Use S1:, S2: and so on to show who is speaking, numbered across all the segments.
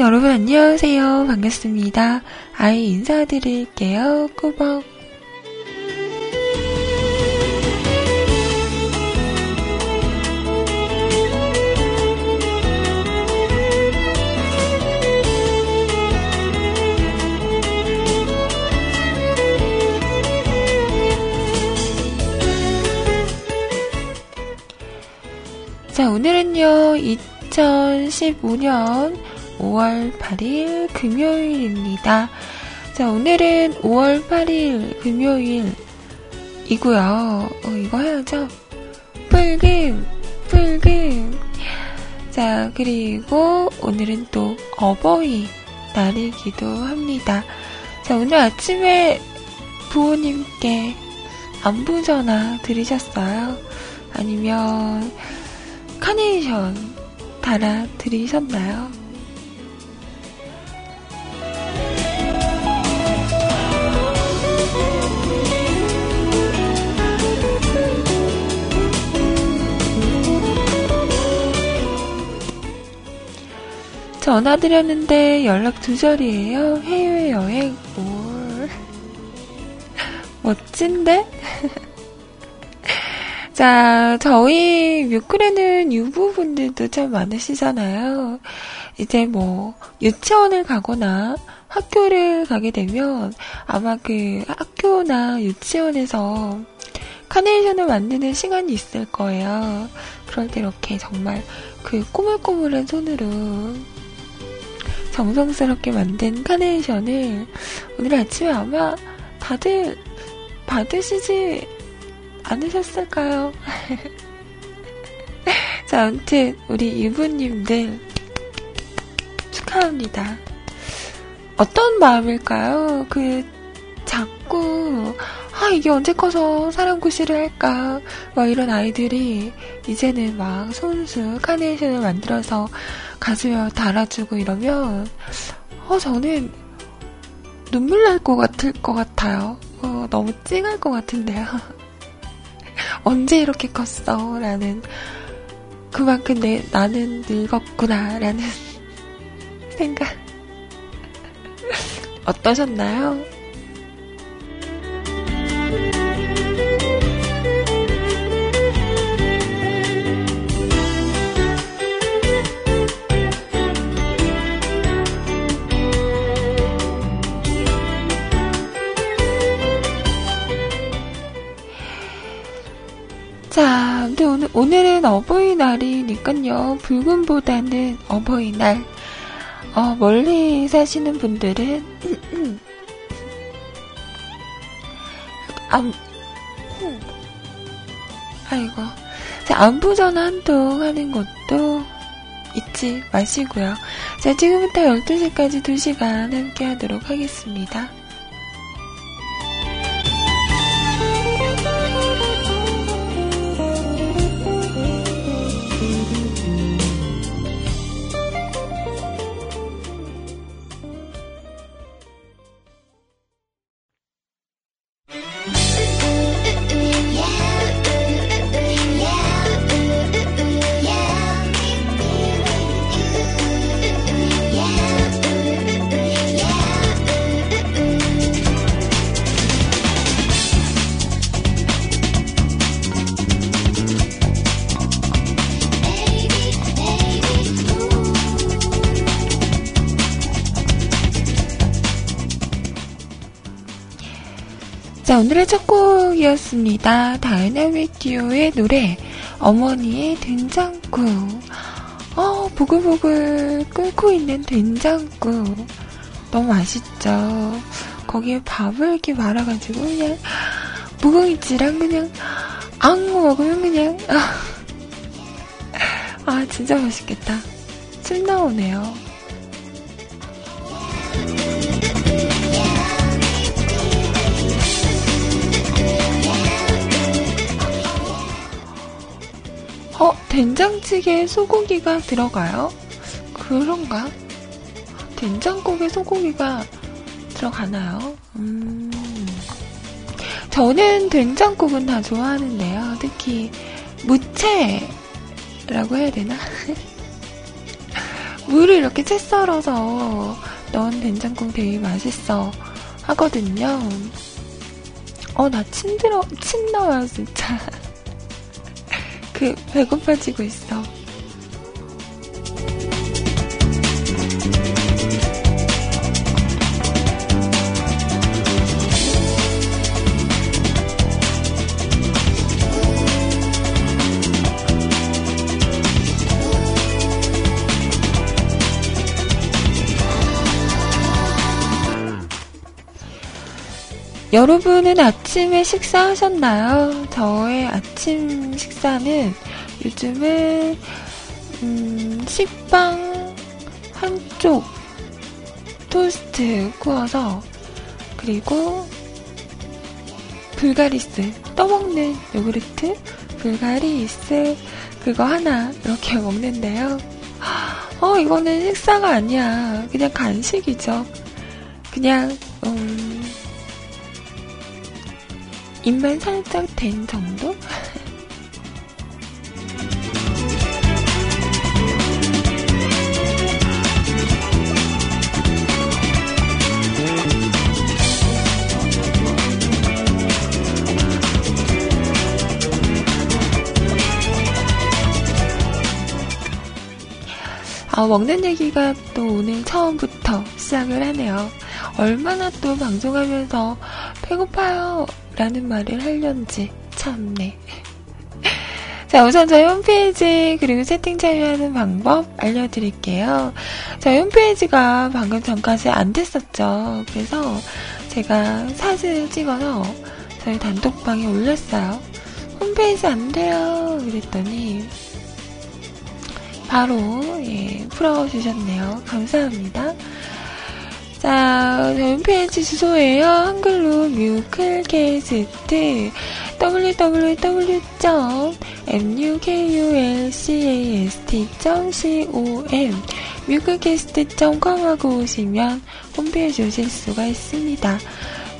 S1: 짠! 여러분 안녕하세요. 반갑습니다. 아이 인사드릴게요. 꾸벅. 자, 오늘은요, 2015년 5월 8일 금요일입니다. 자, 오늘은 5월 8일 금요일이고요. 어, 이거 해야죠. 불금, 불금. 자, 그리고 오늘은 또 어버이 날이기도 합니다. 자, 오늘 아침에 부모님께 안부 전화 들으셨어요? 아니면 카네이션 달아 드리셨나요? 전화드렸는데 연락 두절이에요. 해외여행, 뭘. 멋진데? 자, 저희 뮤클에는 유부분들도 참 많으시잖아요. 이제 뭐, 유치원을 가거나 학교를 가게 되면 아마 그 학교나 유치원에서 카네이션을 만드는 시간이 있을 거예요. 그럴 때 이렇게 정말 그 꼬물꼬물한 손으로 정성스럽게 만든 카네이션을 오늘 아침에 아마 다들 받으시지 않으셨을까요? 자, 아무튼 우리 유부님들 축하합니다. 어떤 마음일까요? 그 자꾸 아 이게 언제 커서 사람 구실을 할까? 막 이런 아이들이 이제는 막 손수 카네이션을 만들어서 가수에 달아주고 이러면 어 저는 눈물 날 것 같을 것 같아요. 어, 너무 찡할 것 같은데요. 언제 이렇게 컸어? 라는 그만큼 내 나는 늙었구나 라는 생각 어떠셨나요? 자, 근데 오늘, 오늘은 어버이날이니까요. 불금보다는 어버이날. 어, 멀리 사시는 분들은, 안, 아이고. 자, 안부 전화 한통 하는 것도 잊지 마시고요. 자, 지금부터 12시까지 2시간 함께 하도록 하겠습니다. 오늘의 첫 곡이었습니다. 다이나믹 듀오의 노래, 어머니의 된장국. 어, 보글보글 끓고 있는 된장국. 너무 맛있죠? 거기에 밥을 이렇게 말아가지고, 그냥, 묵은지랑 그냥, 앙 먹으면 그냥, 아, 아 진짜 맛있겠다. 침 나오네요. 어, 된장찌개에 소고기가 들어가요? 그런가? 된장국에 소고기가 들어가나요? 음. 저는 된장국은 다 좋아하는데요. 특히 무채라고 해야 되나? 물을 이렇게 채 썰어서 넣은 된장국 되게 맛있어 하거든요. 어, 나 침 들어, 침 나와요, 진짜. 그, 배고파지고 있어. 여러분은 아침에 식사하셨나요? 저의 아침 식사는 요즘은 음, 식빵 한쪽 토스트 구워서 그리고 불가리스 떠먹는 요구르트 불가리스 그거 하나 이렇게 먹는데요. 어 이거는 식사가 아니야. 그냥 간식이죠. 그냥 음, 입만 살짝 된 정도? 아, 먹는 얘기가 또 오늘 처음부터 시작을 하네요. 얼마나 또 방송하면서 배고파요 라는 말을 하려는지 참네. 자, 우선 저희 홈페이지 그리고 채팅 참여하는 방법 알려드릴게요. 저희 홈페이지가 방금 전까지 안 됐었죠. 그래서 제가 사진을 찍어서 저희 단톡방에 올렸어요. 홈페이지 안 돼요. 그랬더니 바로 예, 풀어주셨네요. 감사합니다. 자, 홈페이지 주소예요. 한글로 뮤클캐스트 www.mukulcast.com 뮤클캐스트.com 하고 오시면 홈페이지 오실 수가 있습니다.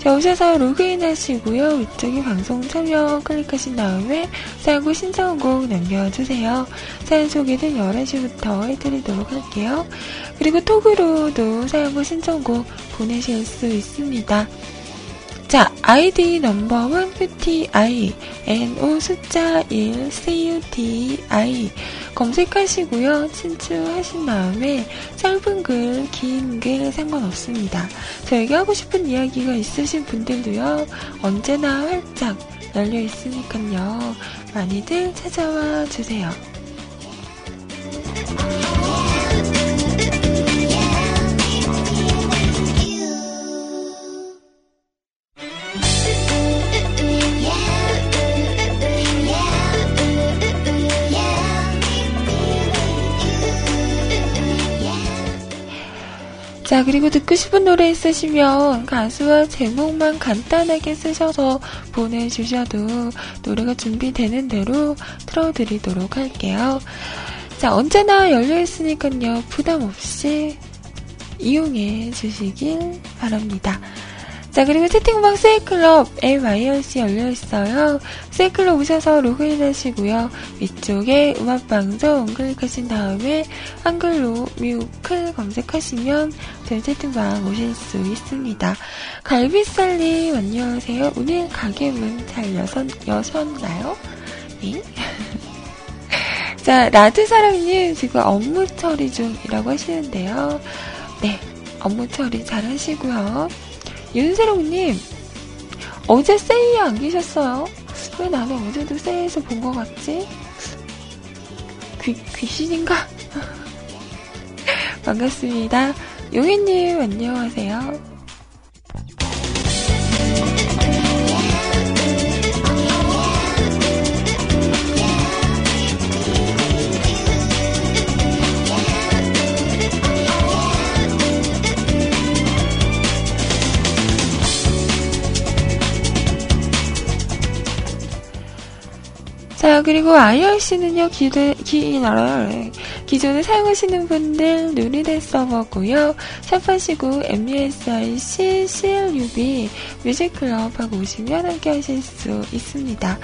S1: 자, 오셔서 로그인 하시고요. 위쪽에 방송 참여 클릭하신 다음에 사연곡 신청곡 남겨주세요. 사연 소개는 11시부터 해드리도록 할게요. 그리고 톡으로도 사연곡 신청곡 보내실 수 있습니다. 자, 아이디 넘버원 QTI, NO 숫자 1, CUTI 검색하시고요. 친추하신 다음에 짧은 글, 긴 글 상관없습니다. 저에게 하고 싶은 이야기가 있으신 분들도요. 언제나 활짝 열려 있으니까요. 많이들 찾아와 주세요. 자, 그리고 듣고 싶은 노래 있으시면 가수와 제목만 간단하게 쓰셔서 보내주셔도 노래가 준비되는 대로 틀어드리도록 할게요. 자, 언제나 열려있으니까요. 부담 없이 이용해 주시길 바랍니다. 자, 그리고 채팅방 세이클럽 LYRC 열려있어요. 세이클럽 오셔서 로그인 하시고요. 위쪽에 음악방송 클릭하신 다음에 한글로 뮤클 검색하시면 저희 채팅방 오실 수 있습니다. 갈비살님, 안녕하세요. 오늘 가게 문 잘 여셨, 여셨나요? 네. 자, 라드사랑님, 지금 업무 처리 중이라고 하시는데요. 네, 업무 처리 잘 하시고요. 윤세롱님, 어제 세이에 안 계셨어요? 왜 나는 어제도 세이에서 본 것 같지? 귀, 귀신인가? 반갑습니다. 용희님, 안녕하세요. 자, 그리고 IRC는요, 기대, 기, 기존에 사용하시는 분들 누리넷 서버고요 샵하시고 MUSIC, CLUB 뮤직클럽 하고 오시면 함께 하실 수 있습니다.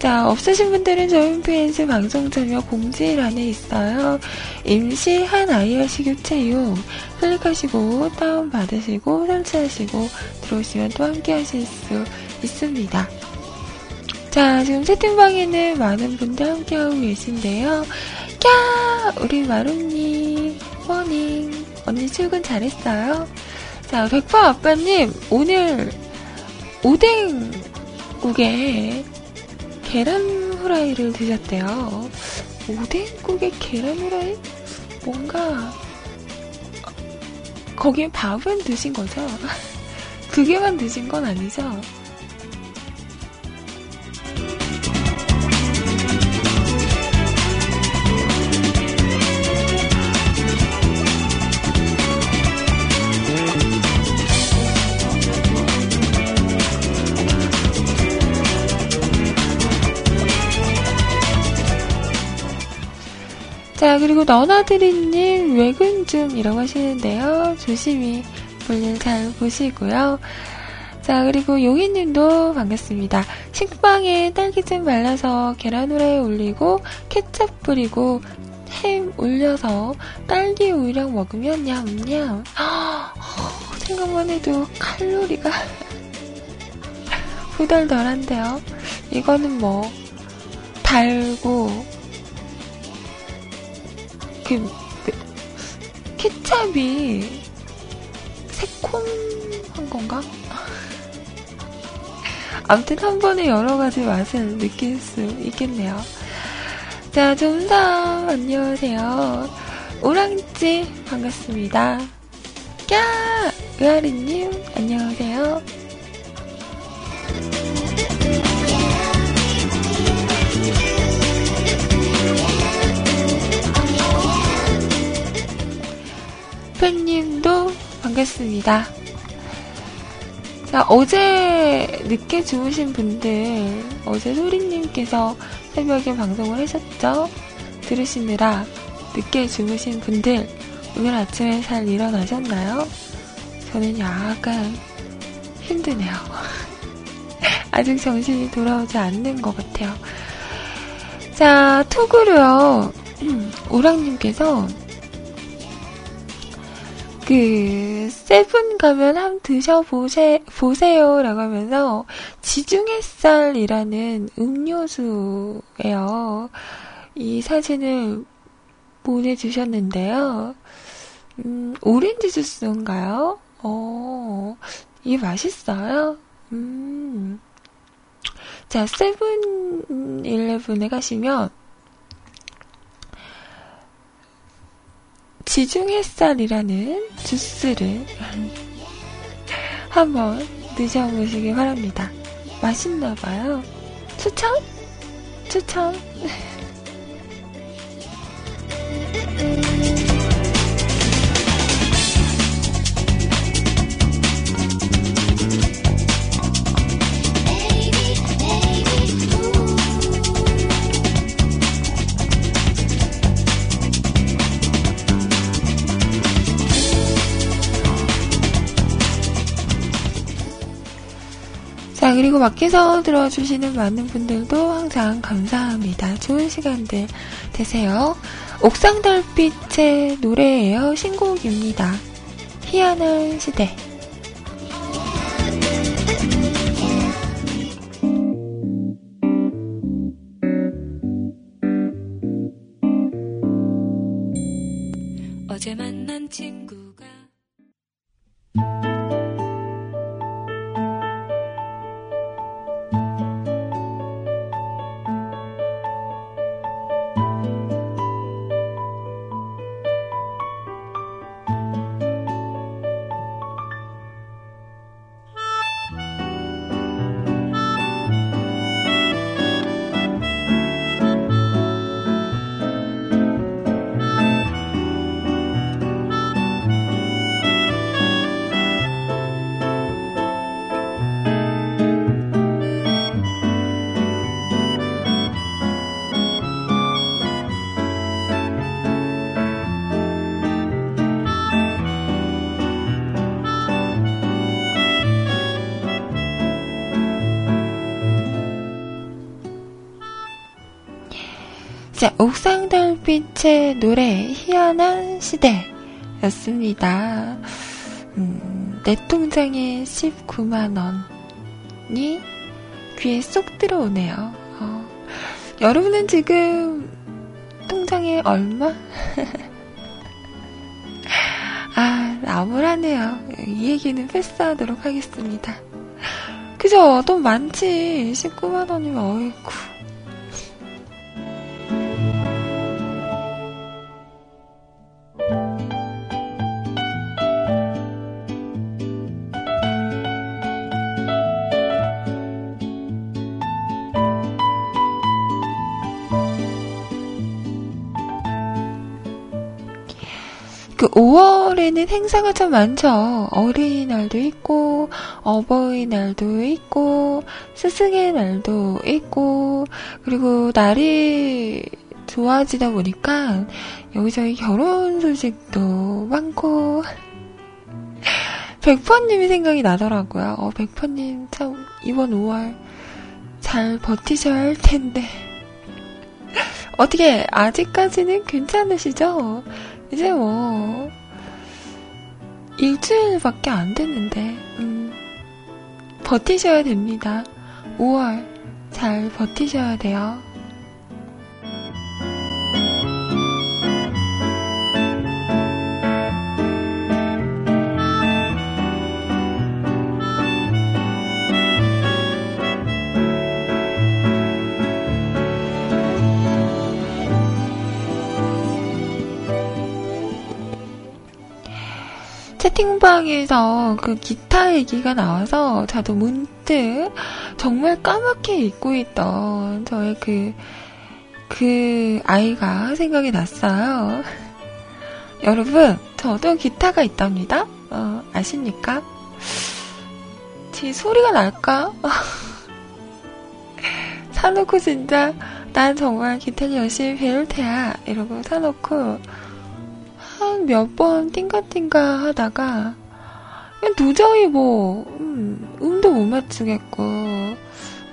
S1: 자, 없으신 분들은 저희 홈페이지 방송 참여 공지란에 있어요. 임시 한 아이와 식유체육 클릭하시고 다운받으시고 설치하시고 들어오시면 또 함께 하실 수 있습니다. 자, 지금 채팅방에는 많은 분들 함께하고 계신데요. 야! 우리 마루님, 워닝. 언니 출근 잘했어요? 자, 백파 아빠님, 오늘 오뎅국에 계란 후라이를 드셨대요. 오뎅국에 계란 후라이? 뭔가, 거기에 밥은 드신 거죠? 두 개만 드신 건 아니죠? 그리고 너나드리님 외근 중이라고 하시는데요. 조심히 볼일 잘 보시고요. 자, 그리고 용희님도 반갑습니다. 식빵에 딸기잼 말라서 계란 후라이 올리고 케찹 뿌리고 햄 올려서 딸기 우유랑 먹으면 냠냠. 생각만 해도 칼로리가 후덜덜한데요. 이거는 뭐 달고 그 케찹이 새콤한 건가? 아무튼 한 번에 여러 가지 맛을 느낄 수 있겠네요. 자, 좀사 안녕하세요. 오랑지 반갑습니다. 야! 의아리님 안녕하세요. 팬님도 반갑습니다. 자, 어제 늦게 주무신 분들, 어제 소리님께서 새벽에 방송을 하셨죠? 들으시느라 늦게 주무신 분들, 오늘 아침에 잘 일어나셨나요? 저는 약간 힘드네요. 아직 정신이 돌아오지 않는 것 같아요. 자, 톡으로요, 오랑님께서 그 세븐 가면 한번 드셔보세 보세요라고 하면서 지중햇살이라는 음료수예요. 이 사진을 보내주셨는데요. 음, 오렌지 주스인가요? 어, 이 맛있어요? 음. 자, 세븐 일레븐에 가시면 지중햇살이라는 주스를 한번 드셔보시기 바랍니다. 맛있나봐요. 추천? 추천? 자, 그리고 밖에서 들어주시는 많은 분들도 항상 감사합니다. 좋은 시간들 되세요. 옥상 달빛의 노래예요. 신곡입니다. 희한한 시대. 어제 만난 친구 자, 옥상 달빛의 노래, 희한한 시대였습니다. 음, 내 통장에 19만원이 귀에 쏙 들어오네요. 어, 여러분은 지금 통장에 얼마? 아, 나무라네요. 이 얘기는 패스하도록 하겠습니다. 그죠? 돈 많지. 19만원이면, 어이구. 그 5월에는 행사가 참 많죠. 어린이날도 있고, 어버이날도 있고, 스승의 날도 있고, 그리고 날이 좋아지다 보니까 여기저기 결혼 소식도 많고, 백퍼님이 생각이 나더라고요. 어, 백퍼님 참 이번 5월 잘 버티셔야 할 텐데. 어떻게 아직까지는 괜찮으시죠? 이제 뭐 일주일밖에 안 됐는데 음, 버티셔야 됩니다. 5월 잘 버티셔야 돼요. 채팅방에서 그 기타 얘기가 나와서 저도 문득 정말 까맣게 잊고 있던 저의 그, 그 아이가 생각이 났어요. 여러분, 저도 기타가 있답니다. 어, 아십니까? 제 소리가 날까? 사놓고 진짜 난 정말 기타를 열심히 배울 테야 이러고 사놓고 한 몇 번 띵가띵가 하다가 도저히 뭐 음, 음도 못 맞추겠고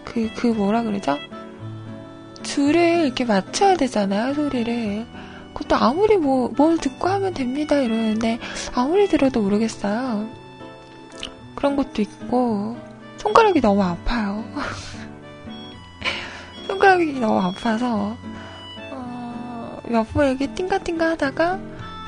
S1: 그, 그 뭐라 그러죠? 줄을 이렇게 맞춰야 되잖아요, 소리를. 그것도 아무리 뭐, 뭘 듣고 하면 됩니다, 이러는데, 아무리 들어도 모르겠어요. 그런 것도 있고, 손가락이 너무 아파요. 손가락이 너무 아파서, 어, 몇번 이렇게 띵가띵가 하다가,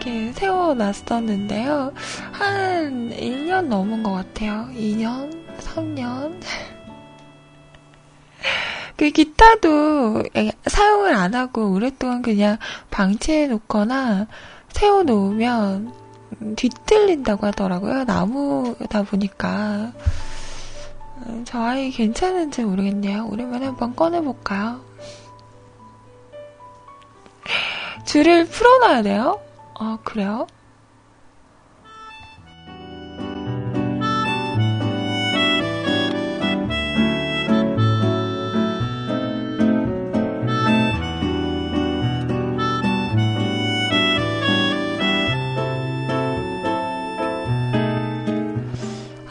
S1: 이렇게 세워놨었는데요. 한 1년 넘은 것 같아요. 2년? 3년? 그 기타도 사용을 안 하고 오랫동안 그냥 방치해 놓거나 세워 놓으면 뒤틀린다고 하더라고요. 나무다 보니까. 저 아이 괜찮은지 모르겠네요. 오랜만에 한번 꺼내볼까요? 줄을 풀어놔야 돼요? 아, 그래요?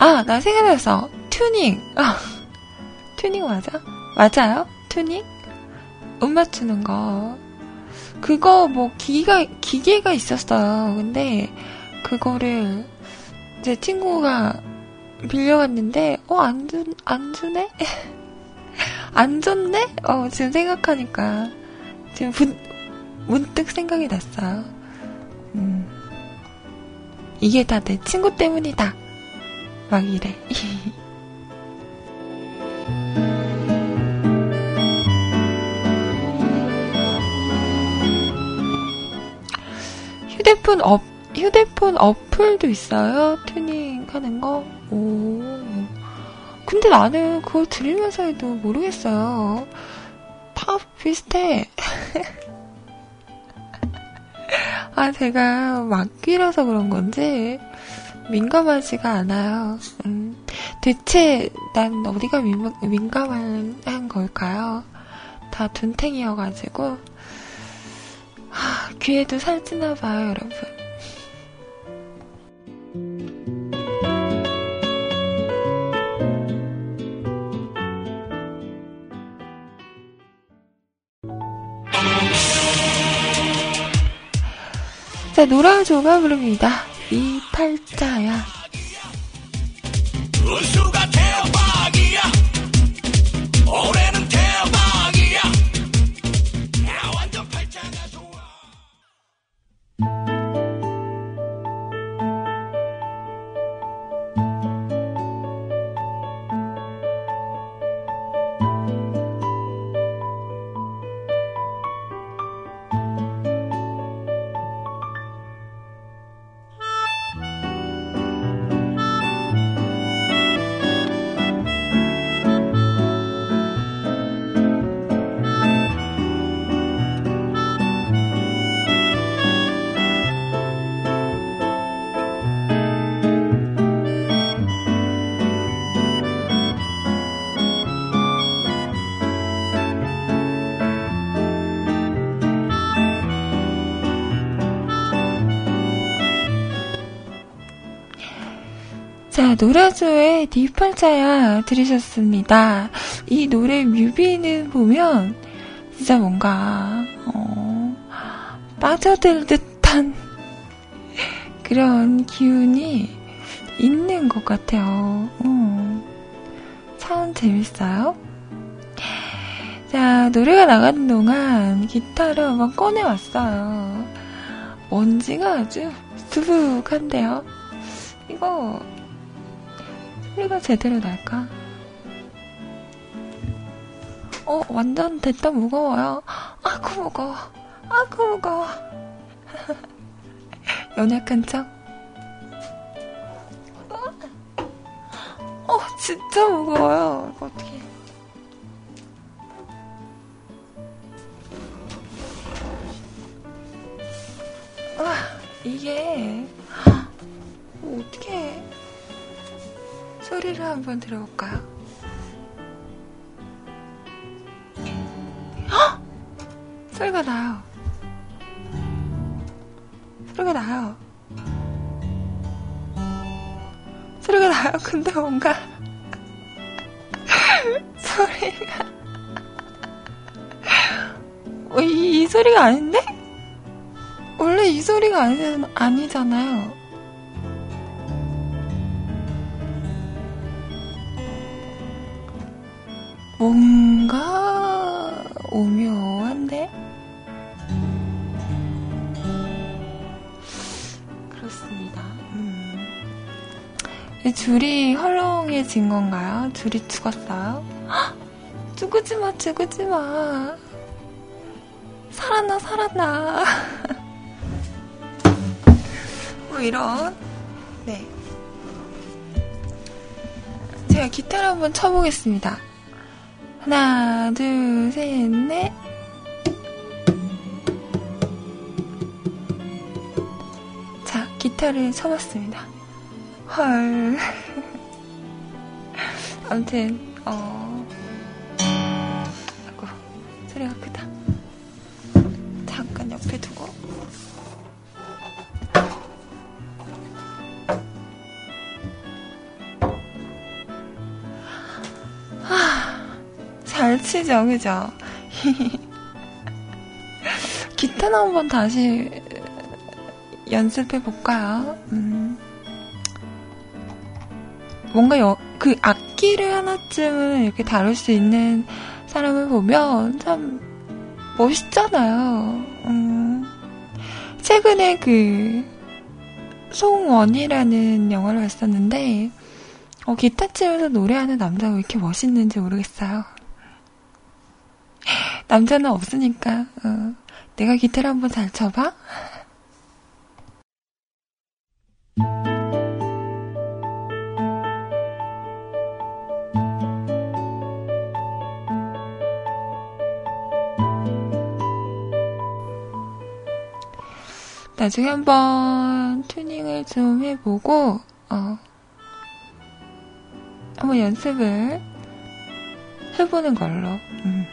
S1: 아, 나 생각났어. 튜닝. 아, 튜닝 맞아? 맞아요? 튜닝? 음 맞추는 거. 그거 뭐 기기가 기계가 있었어요. 근데 그거를 제 친구가 빌려갔는데 어안 주, 안 주네? 안 줬네? 어 지금 생각하니까 지금 문, 문득 생각이 났어요. 음 이게 다 내 친구 때문이다. 막 이래. 휴대폰 업, 휴대폰 어플도 있어요? 튜닝 하는 거? 오. 근데 나는 그걸 들으면서 해도 모르겠어요. 다 비슷해. 아, 제가 막귀라서 그런 건지 민감하지가 않아요. 음, 대체 난 어디가 민, 민감한 걸까요? 다 둔탱이여가지고 귀에도 살찌나 봐요, 여러분. 자, 노라조가 부릅니다. 이 팔자야. 노라조의 뒷팔자야 들으셨습니다. 이 노래 뮤비는 보면 진짜 뭔가 어, 빠져들 듯한 그런 기운이 있는 것 같아요. 어, 참 재밌어요. 자, 노래가 나가는 동안 기타를 한번 꺼내왔어요. 먼지가 아주 수북한데요. 이거 소리가 제대로 날까? 어, 완전 됐다 무거워요. 아구 무거워. 아구 무거워. 연약한 척? 어, 진짜 무거워요. 이거 어떻게. 아, 이게, 어떻게. 소리를 한번 들어볼까요? 헉! 소리가 나요. 소리가 나요. 소리가 나요. 근데 뭔가 소리가 어, 이, 이, 소리가 아닌데? 원래 이 소리가 아니, 아니잖아요. 뭔가 오묘한데? 그렇습니다. 음. 줄이 헐렁해진 건가요? 줄이 죽었어요? 죽지 마, 죽지 마. 살았나, 살았나. 뭐 이런. 네. 제가 기타를 한번 쳐보겠습니다. 하나, 둘, 셋, 넷. 자, 기타를 쳐봤습니다. 헐. 아무튼, 어. 잘 치죠, 그죠? 기타는 한번 다시 연습해 볼까요? 음. 뭔가 여, 그 악기를 하나쯤은 이렇게 다룰 수 있는 사람을 보면 참 멋있잖아요. 음. 최근에 그 송원이라는 영화를 봤었는데 어, 기타 치면서 노래하는 남자가 왜 이렇게 멋있는지 모르겠어요. 남자는 없으니까 어, 내가 기타를 한번 잘 쳐봐. 나중에 한번 튜닝을 좀 해보고 어, 한번 연습을 해보는 걸로. 음.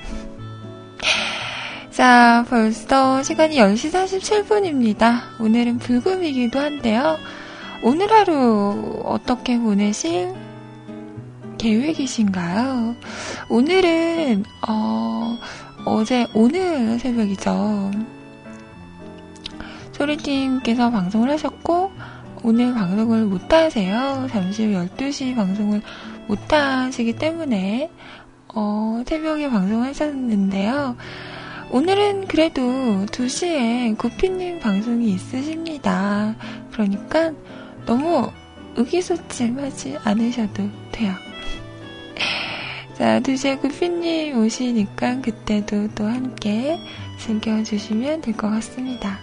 S1: 자, 벌써 시간이 10시 47분입니다. 오늘은 불금이기도 한데요. 오늘 하루 어떻게 보내실 계획이신가요? 오늘은, 어, 어제, 오늘 새벽이죠. 소리팀께서 방송을 하셨고, 오늘 방송을 못 하세요. 잠시 후 12시 방송을 못 하시기 때문에, 어, 새벽에 방송을 하셨는데요. 오늘은 그래도 2시에 구피님 방송이 있으십니다. 그러니까 너무 의기소침하지 않으셔도 돼요. 자, 2시에 구피님 오시니까 그때도 또 함께 즐겨주시면 될 것 같습니다.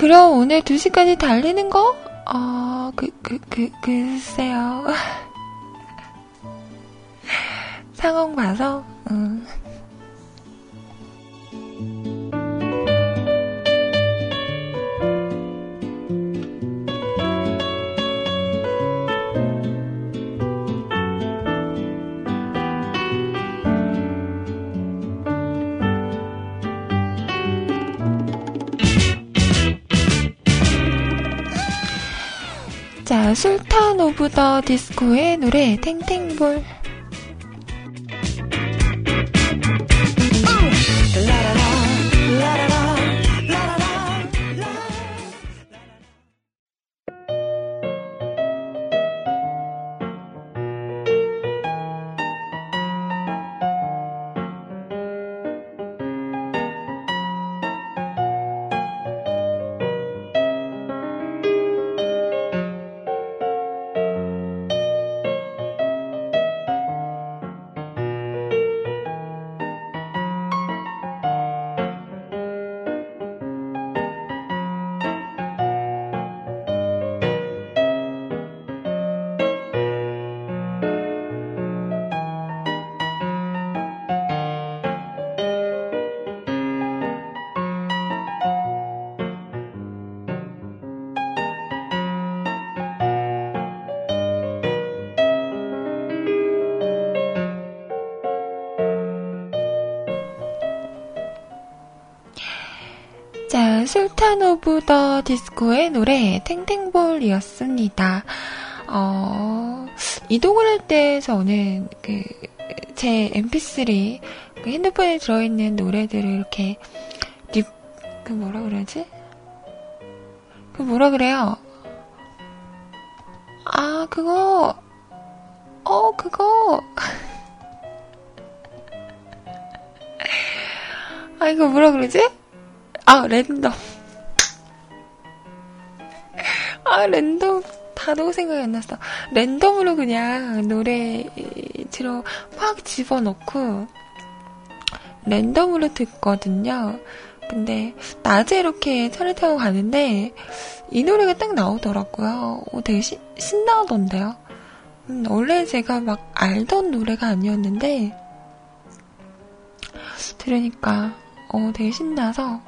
S1: 그럼 오늘 2시까지 달리는 거? 어, 그, 그, 그, 글쎄요. 상황 봐서, 음. 자, 술탄 오브 더 디스코의 노래 탱탱볼 of the 디스코의 노래 탱탱볼이었습니다. 어, 이동을 할 때 저는 그, 제 mp3, 그 핸드폰에 들어있는 노래들을 이렇게, 립, 그 뭐라 그러지? 그 뭐라 그래요? 아, 그거, 어, 그거. 아, 이거 뭐라 그러지? 아, 랜덤. 아, 랜덤. 단어 생각이 안 났어. 랜덤으로 그냥 노래 들어 확 집어넣고 랜덤으로 듣거든요. 근데 낮에 이렇게 차를 타고 가는데 이 노래가 딱 나오더라고요. 오, 되게 시, 신나던데요. 음, 원래 제가 막 알던 노래가 아니었는데 들으니까 어, 되게 신나서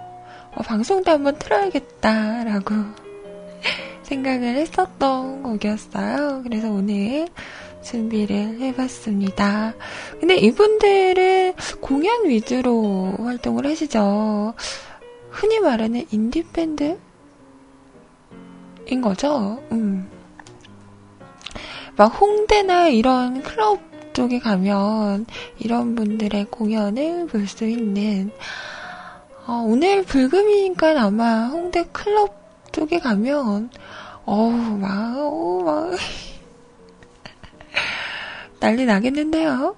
S1: 어, 방송도 한번 틀어야겠다라고 생각을 했었던 곡이었어요. 그래서 오늘 준비를 해봤습니다. 근데 이분들은 공연 위주로 활동을 하시죠. 흔히 말하는 인디밴드 인 거죠. 음. 막 홍대나 이런 클럽 쪽에 가면 이런 분들의 공연을 볼 수 있는 아, 오늘 불금이니까 아마 홍대 클럽 쪽에 가면, 어우, 막, 어우, 막, 난리 나겠는데요?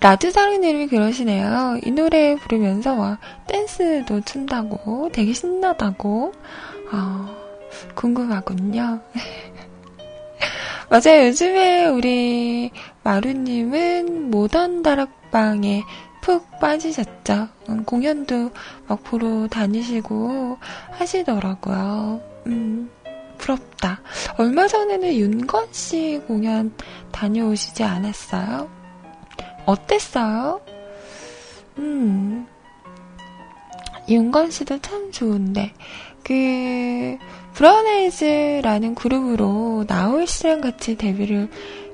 S1: 라드사르님이 그러시네요. 이 노래 부르면서 와, 댄스도 춘다고, 되게 신나다고. 아, 궁금하군요. 맞아요. 요즘에 우리 마루님은 모던 다락방에 푹 빠지셨죠. 음, 공연도 막 보러 다니시고 하시더라고요. 음, 부럽다. 얼마 전에는 윤건 씨 공연 다녀오시지 않았어요? 어땠어요? 음, 윤건 씨도 참 좋은데, 그, 브라운아이즈라는 그룹으로 나올 씨랑 같이 데뷔를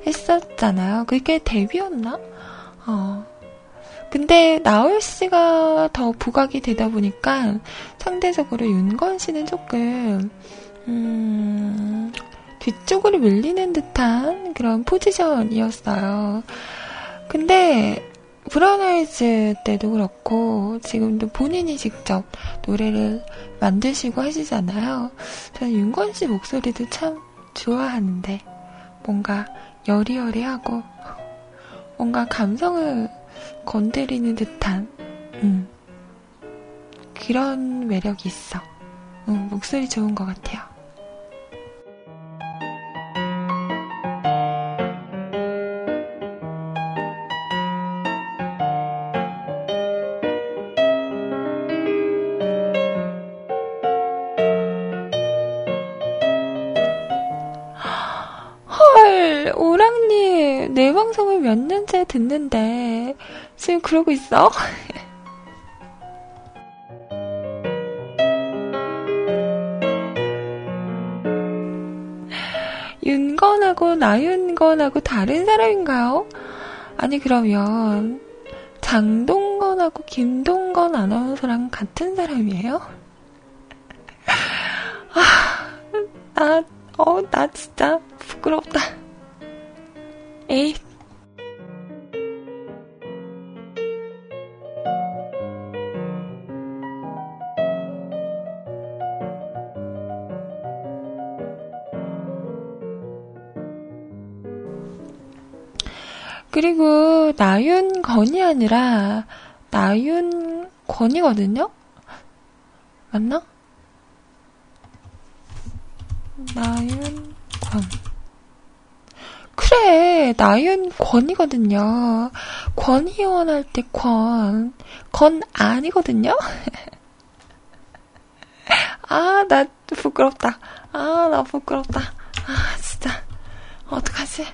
S1: 했었잖아요. 그게 데뷔였나? 어. 근데 나올 씨가 더 부각이 되다 보니까 상대적으로 윤건 씨는 조금, 음, 뒤쪽으로 밀리는 듯한 그런 포지션이었어요. 근데 브라운 아이즈 때도 그렇고 지금도 본인이 직접 노래를 만드시고 하시잖아요. 저는 윤건 씨 목소리도 참 좋아하는데 뭔가 여리여리하고 뭔가 감성을 건드리는 듯한 음, 그런 매력이 있어. 음, 목소리 좋은 것 같아요. 듣는데 지금 그러고 있어? 윤건하고 나윤건하고 다른 사람인가요? 아니 그러면 장동건하고 김동건 아나운서랑 같은 사람이에요? 아, 나, 어, 나 진짜 건이 아니라 나윤권이거든요? 맞나? 나윤권. 그래, 나윤 권이거든요. 권희원 할 때 권. 건 아니거든요? 아, 나 부끄럽다. 아, 나 부끄럽다. 아, 진짜. 어떡하지?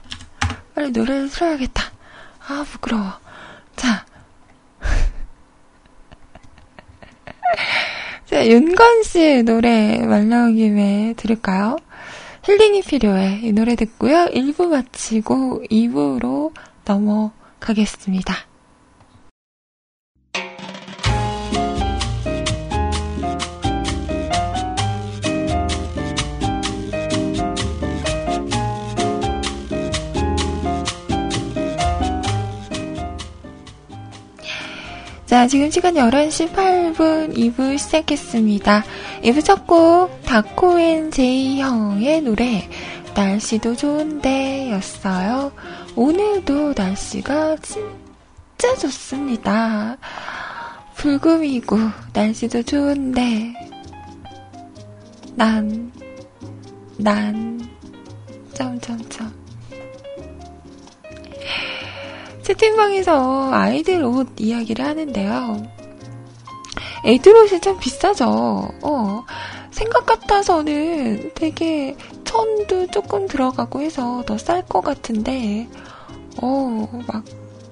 S1: 빨리 노래를 틀어야겠다. 아, 부끄러워. 자. 자, 윤건 씨 노래 말 나온 김에 들을까요? 힐링이 필요해. 이 노래 듣고요. 1부 마치고 2부로 넘어가겠습니다. 자, 지금 시간 11시 8분 2부 시작했습니다. 2부 첫 곡, 다코앤 제이 형의 노래, 날씨도 좋은데 였어요. 오늘도 날씨가 진짜 좋습니다. 불금이고, 날씨도 좋은데, 난, 난, 점점점. 채팅방에서 아이들 옷 이야기를 하는데요. 애들 옷이 참 비싸죠. 어, 생각 같아서는 되게 천도 조금 들어가고 해서 더 쌀 것 같은데, 어, 막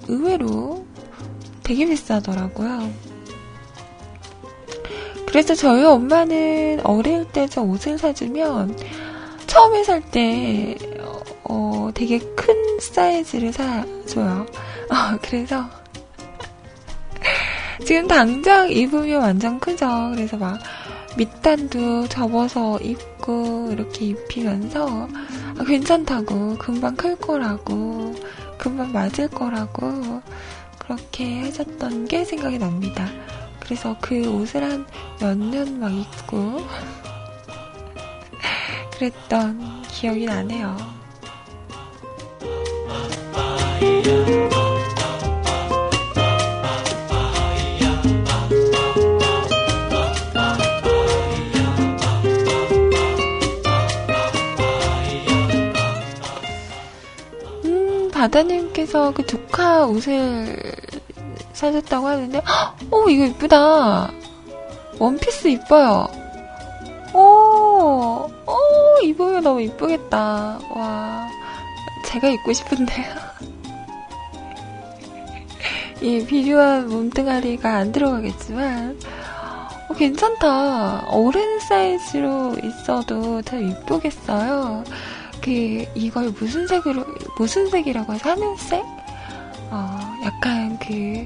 S1: 의외로 되게 비싸더라고요. 그래서 저희 엄마는 어릴 때 저 옷을 사주면 처음에 살 때 어, 되게 큰 사이즈를 사줘요. 어, 그래서 지금 당장 입으면 완전 크죠. 그래서 막 밑단도 접어서 입고 이렇게 입히면서 아, 괜찮다고 금방 클 거라고 금방 맞을 거라고 그렇게 하셨던 게 생각이 납니다. 그래서 그 옷을 한 몇 년 막 입고 그랬던 기억이 나네요. 바다님께서 그 조카 옷을 사셨다고 하는데, 어, 이거 이쁘다. 원피스 이뻐요. 오, 오, 입으면 너무 이쁘겠다. 와. 제가 입고 싶은데요. 이 비교한 몸뚱아리가 안 들어가겠지만, 어, 괜찮다. 어른 사이즈로 있어도 참 이쁘겠어요. 그, 이걸 무슨 색으로, 무슨 색이라고 해서 하늘색? 어, 약간 그,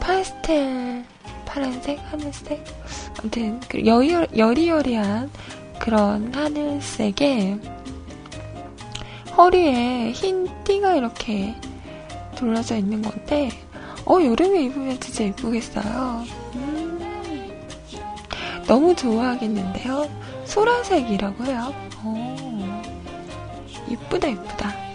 S1: 파스텔, 파란색? 하늘색? 아무튼, 그 여리, 여리여리한 그런 하늘색에 허리에 흰 띠가 이렇게 둘러져 있는 건데, 어, 여름에 입으면 진짜 예쁘겠어요. 음, 너무 좋아하겠는데요? 소라색이라고 해요. 어, 이쁘다, 이쁘다.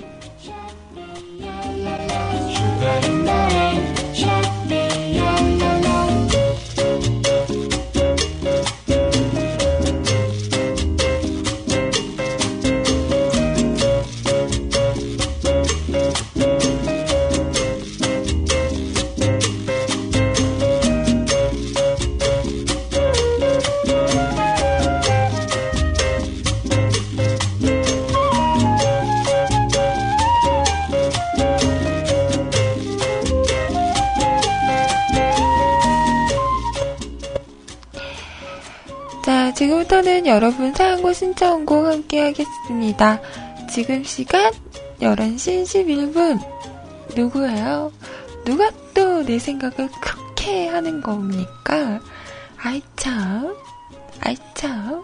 S1: 지금부터는 여러분 사연과 신청곡 함께 하겠습니다. 지금 시간 11시 11분. 누구예요? 누가 또 내 생각을 그렇게 하는 겁니까? 아이 참, 아이 참.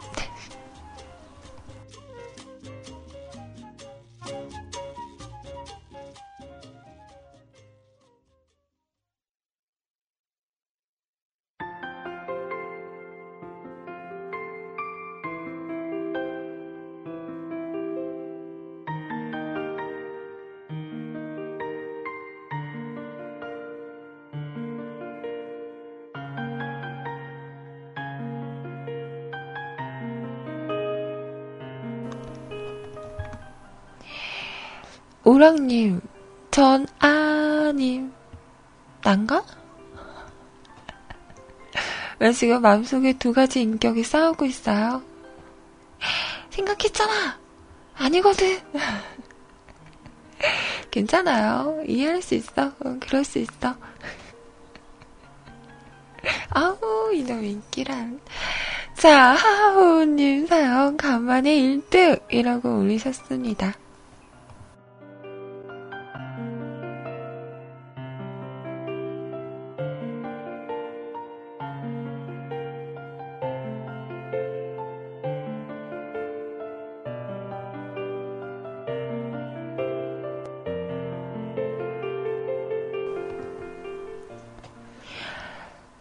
S1: 우랑님, 전, 아님, 난가? 왜 지금 마음속에 두 가지 인격이 싸우고 있어요? 생각했잖아! 아니거든! 괜찮아요. 이해할 수 있어. 그럴 수 있어. 아우, 이놈 인기란. 자, 하하호님 사연 간만에 1득이라고 올리셨습니다.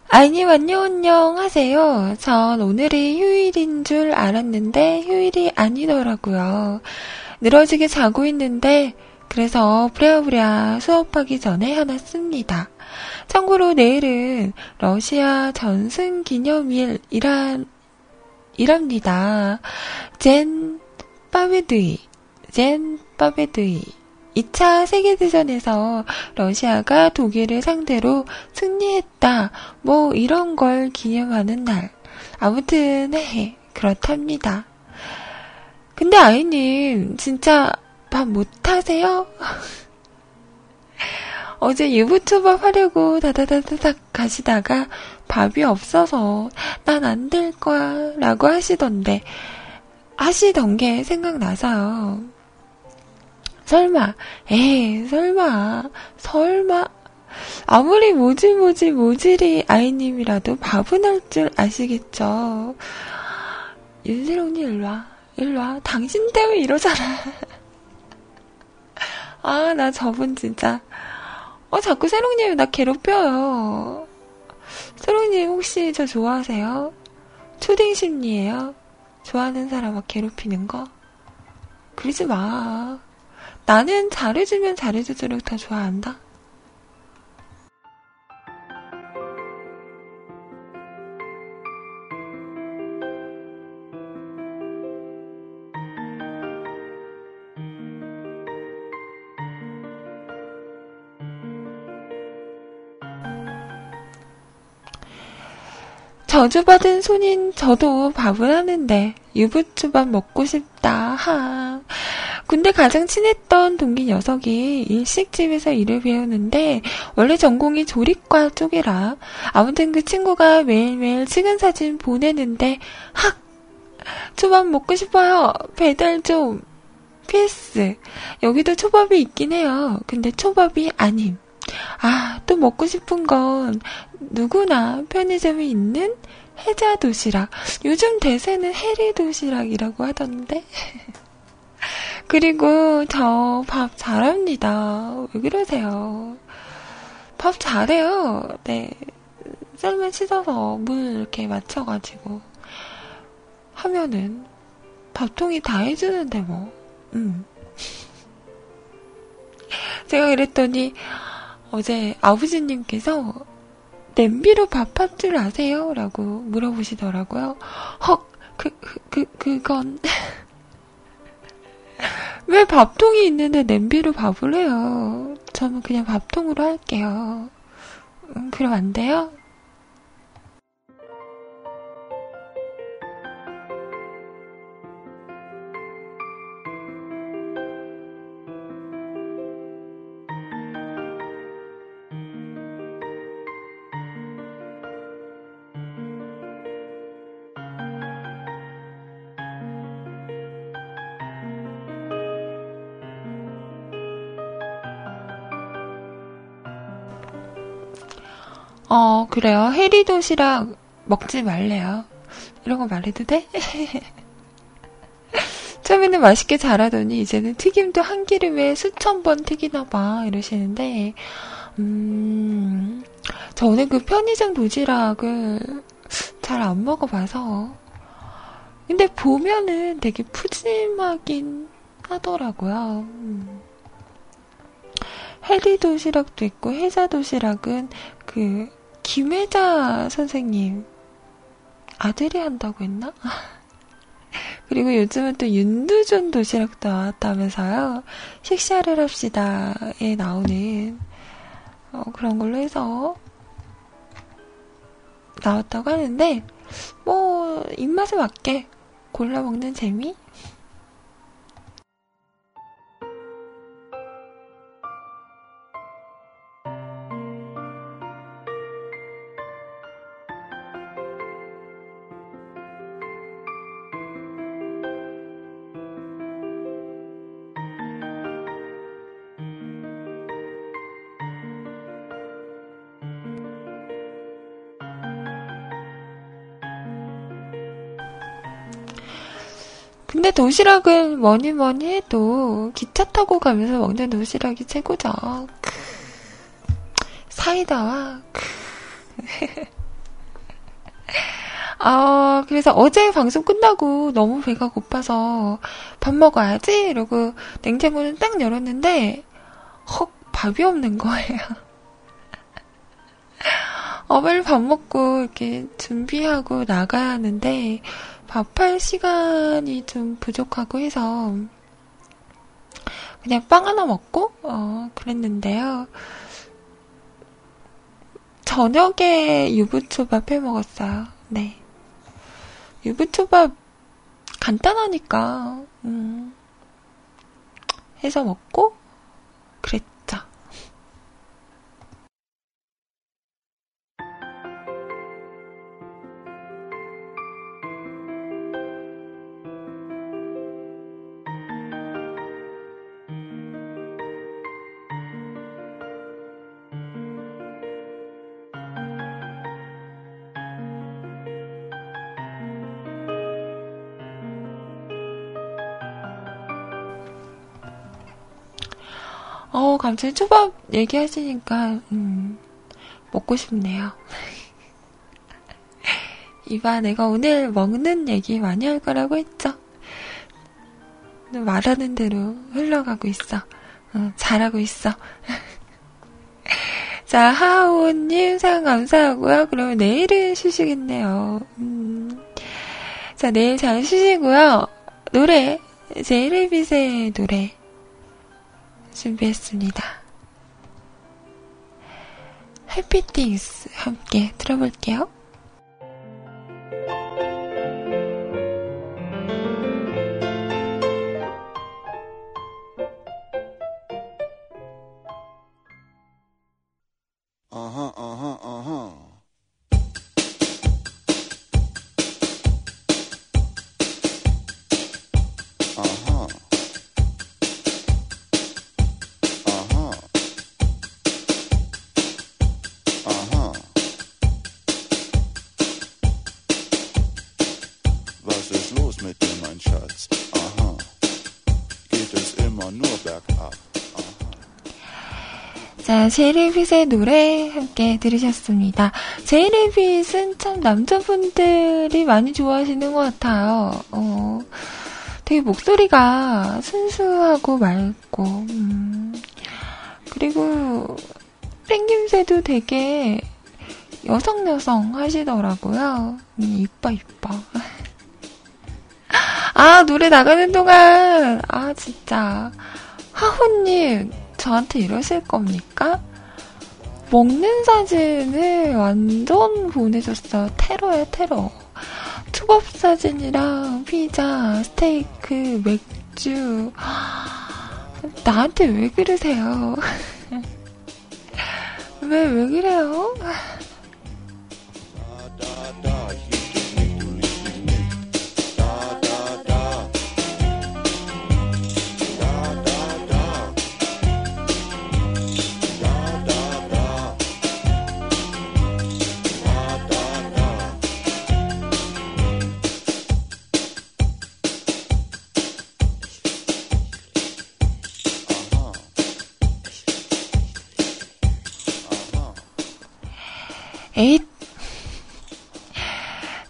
S1: 아이님 안녕 안녕 하세요. 전 오늘이 휴일인 줄 알았는데 휴일이 아니더라고요. 늘어지게 자고 있는데 그래서 부랴부랴 수업하기 전에 하나 씁니다. 참고로 내일은 러시아 전승 기념일이란 이랍니다. 젠 빠베드이 젠 빠베드이 2차 세계대전에서 러시아가 독일을 상대로 승리했다. 뭐 이런 걸 기념하는 날. 아무튼 네, 그렇답니다. 근데 아이님 진짜 밥 못하세요? 어제 유부초밥 하려고 다다다다닥 가시다가 밥이 없어서 난 안 될 거야 라고 하시던데 하시던 게 생각나서요. 설마, 에이, 설마, 설마. 아무리 모질모질 모질이 아이님이라도 밥은 할 줄 아시겠죠? 윤세롱님 일로와. 일로와. 당신 때문에 이러잖아. 아, 나 저분 진짜. 어, 자꾸 세롱님이 나 괴롭혀요. 세롱님 혹시 저 좋아하세요? 초딩 심리예요? 좋아하는 사람 막 괴롭히는 거? 그러지 마. 나는 잘해주면 잘해줄수록 더 좋아한다. 저주받은 손인 저도 밥을 하는데 유부초밥 먹고 싶다. 하. 군대 가장 친했던 동기 녀석이 일식집에서 일을 배우는데 원래 전공이 조리과 쪽이라 아무튼 그 친구가 매일매일 찍은 사진 보내는데 학 초밥 먹고 싶어요. 배달 좀. PS. 여기도 초밥이 있긴 해요. 근데 초밥이 아님. 아, 또 먹고 싶은 건 누구나 편의점에 있는 해자 도시락. 요즘 대세는 해리 도시락이라고 하던데. 그리고 저 밥 잘합니다. 왜 그러세요? 밥 잘해요. 네. 쌀만 씻어서 물 이렇게 맞춰가지고 하면은 밥통이 다 해주는데 뭐. 음. 제가 그랬더니 어제 아버지님께서 냄비로 밥할 줄 아세요? 라고 물어보시더라고요. 헉, 그, 그, 그, 그건. 왜 밥통이 있는데 냄비로 밥을 해요? 저는 그냥 밥통으로 할게요. 음, 그럼 안 돼요? 어, 그래요. 해리 도시락 먹지 말래요. 이런 거 말해도 돼? 처음에는 맛있게 자라더니 이제는 튀김도 한 기름에 수천 번 튀기나 봐 이러시는데 음 저는 그 편의점 도시락을 잘 안 먹어봐서 근데 보면은 되게 푸짐하긴 하더라고요. 음. 해리 도시락도 있고 해자 도시락은 그 김혜자 선생님 아들이 한다고 했나? 그리고 요즘은 또 윤두준 도시락도 나왔다면서요. 식사를 합시다에 나오는 어, 그런 걸로 해서 나왔다고 하는데 뭐 입맛에 맞게 골라 먹는 재미? 근데 도시락은 뭐니 뭐니 해도 기차 타고 가면서 먹는 도시락이 최고죠. 사이다와 아, 그래서 어제 방송 끝나고 너무 배가 고파서 밥 먹어야지 이러고 냉장고는 딱 열었는데 헉 밥이 없는 거예요. 어, 빨리 밥 먹고 이렇게 준비하고 나가야 하는데 밥할 시간이 좀 부족하고 해서 그냥 빵 하나 먹고 어, 그랬는데요. 저녁에 유부초밥 해 먹었어요. 네. 유부초밥 간단하니까 음, 해서 먹고 그랬죠. 어, 갑자기 초밥 얘기하시니까, 음, 먹고 싶네요. 이봐, 내가 오늘 먹는 얘기 많이 할 거라고 했죠? 말하는 대로 흘러가고 있어. 어, 잘하고 있어. 자, 하오님 사연 감사하고요. 그러면 내일은 쉬시겠네요. 음. 자, 내일 잘 쉬시고요. 노래, 제이레빗의 노래. 준비했습니다. 해피 띵스 함께 들어볼게요. 자, 제이레빗의 노래 함께 들으셨습니다. 제이레빗은 참 남자분들이 많이 좋아하시는 것 같아요. 어, 되게 목소리가 순수하고 맑고, 음, 그리고 땡김새도 되게 여성여성 하시더라고요. 음, 이뻐, 이뻐. 아, 노래 나가는 동안, 아, 진짜. 하호님, 저한테 이러실 겁니까? 먹는 사진을 완전 보내줬어요. 테러야, 테러. 초밥 사진이랑 피자, 스테이크, 맥주. 나한테 왜 그러세요? 왜, 왜 그래요? 에잇!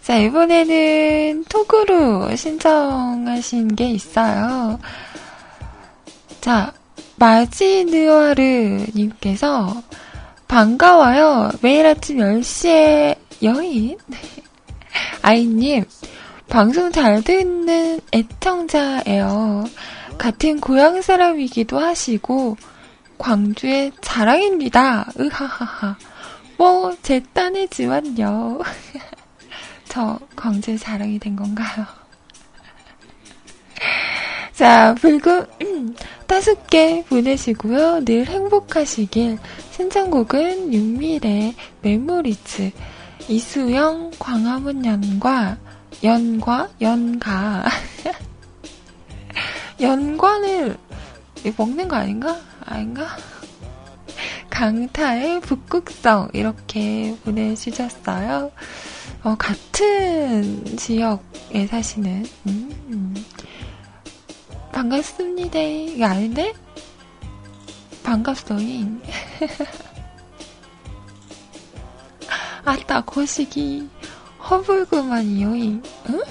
S1: 자, 이번에는 톡으로 신청하신 게 있어요. 자, 마지느와르님께서 반가워요. 매일 아침 10시에 여인? 아이님, 방송 잘 듣는 애청자예요. 같은 고향 사람이기도 하시고, 광주의 자랑입니다. 으하하하. 뭐, 제 딴이지만요. 저 광주에 자랑이 된 건가요? 자, 불금 개 보내시고요. 늘 행복하시길. 신청곡은 윤미래 Memories 이수영 광화문 연과 연과 연가 연과는 먹는 거 아닌가? 아닌가? 강타의 북극성 이렇게 보내주셨어요. 어, 같은 지역에 사시는 음, 반갑습니다. 이게 아닌데? 반갑소잉. 아따 거시기 허불구만이요잉. 응?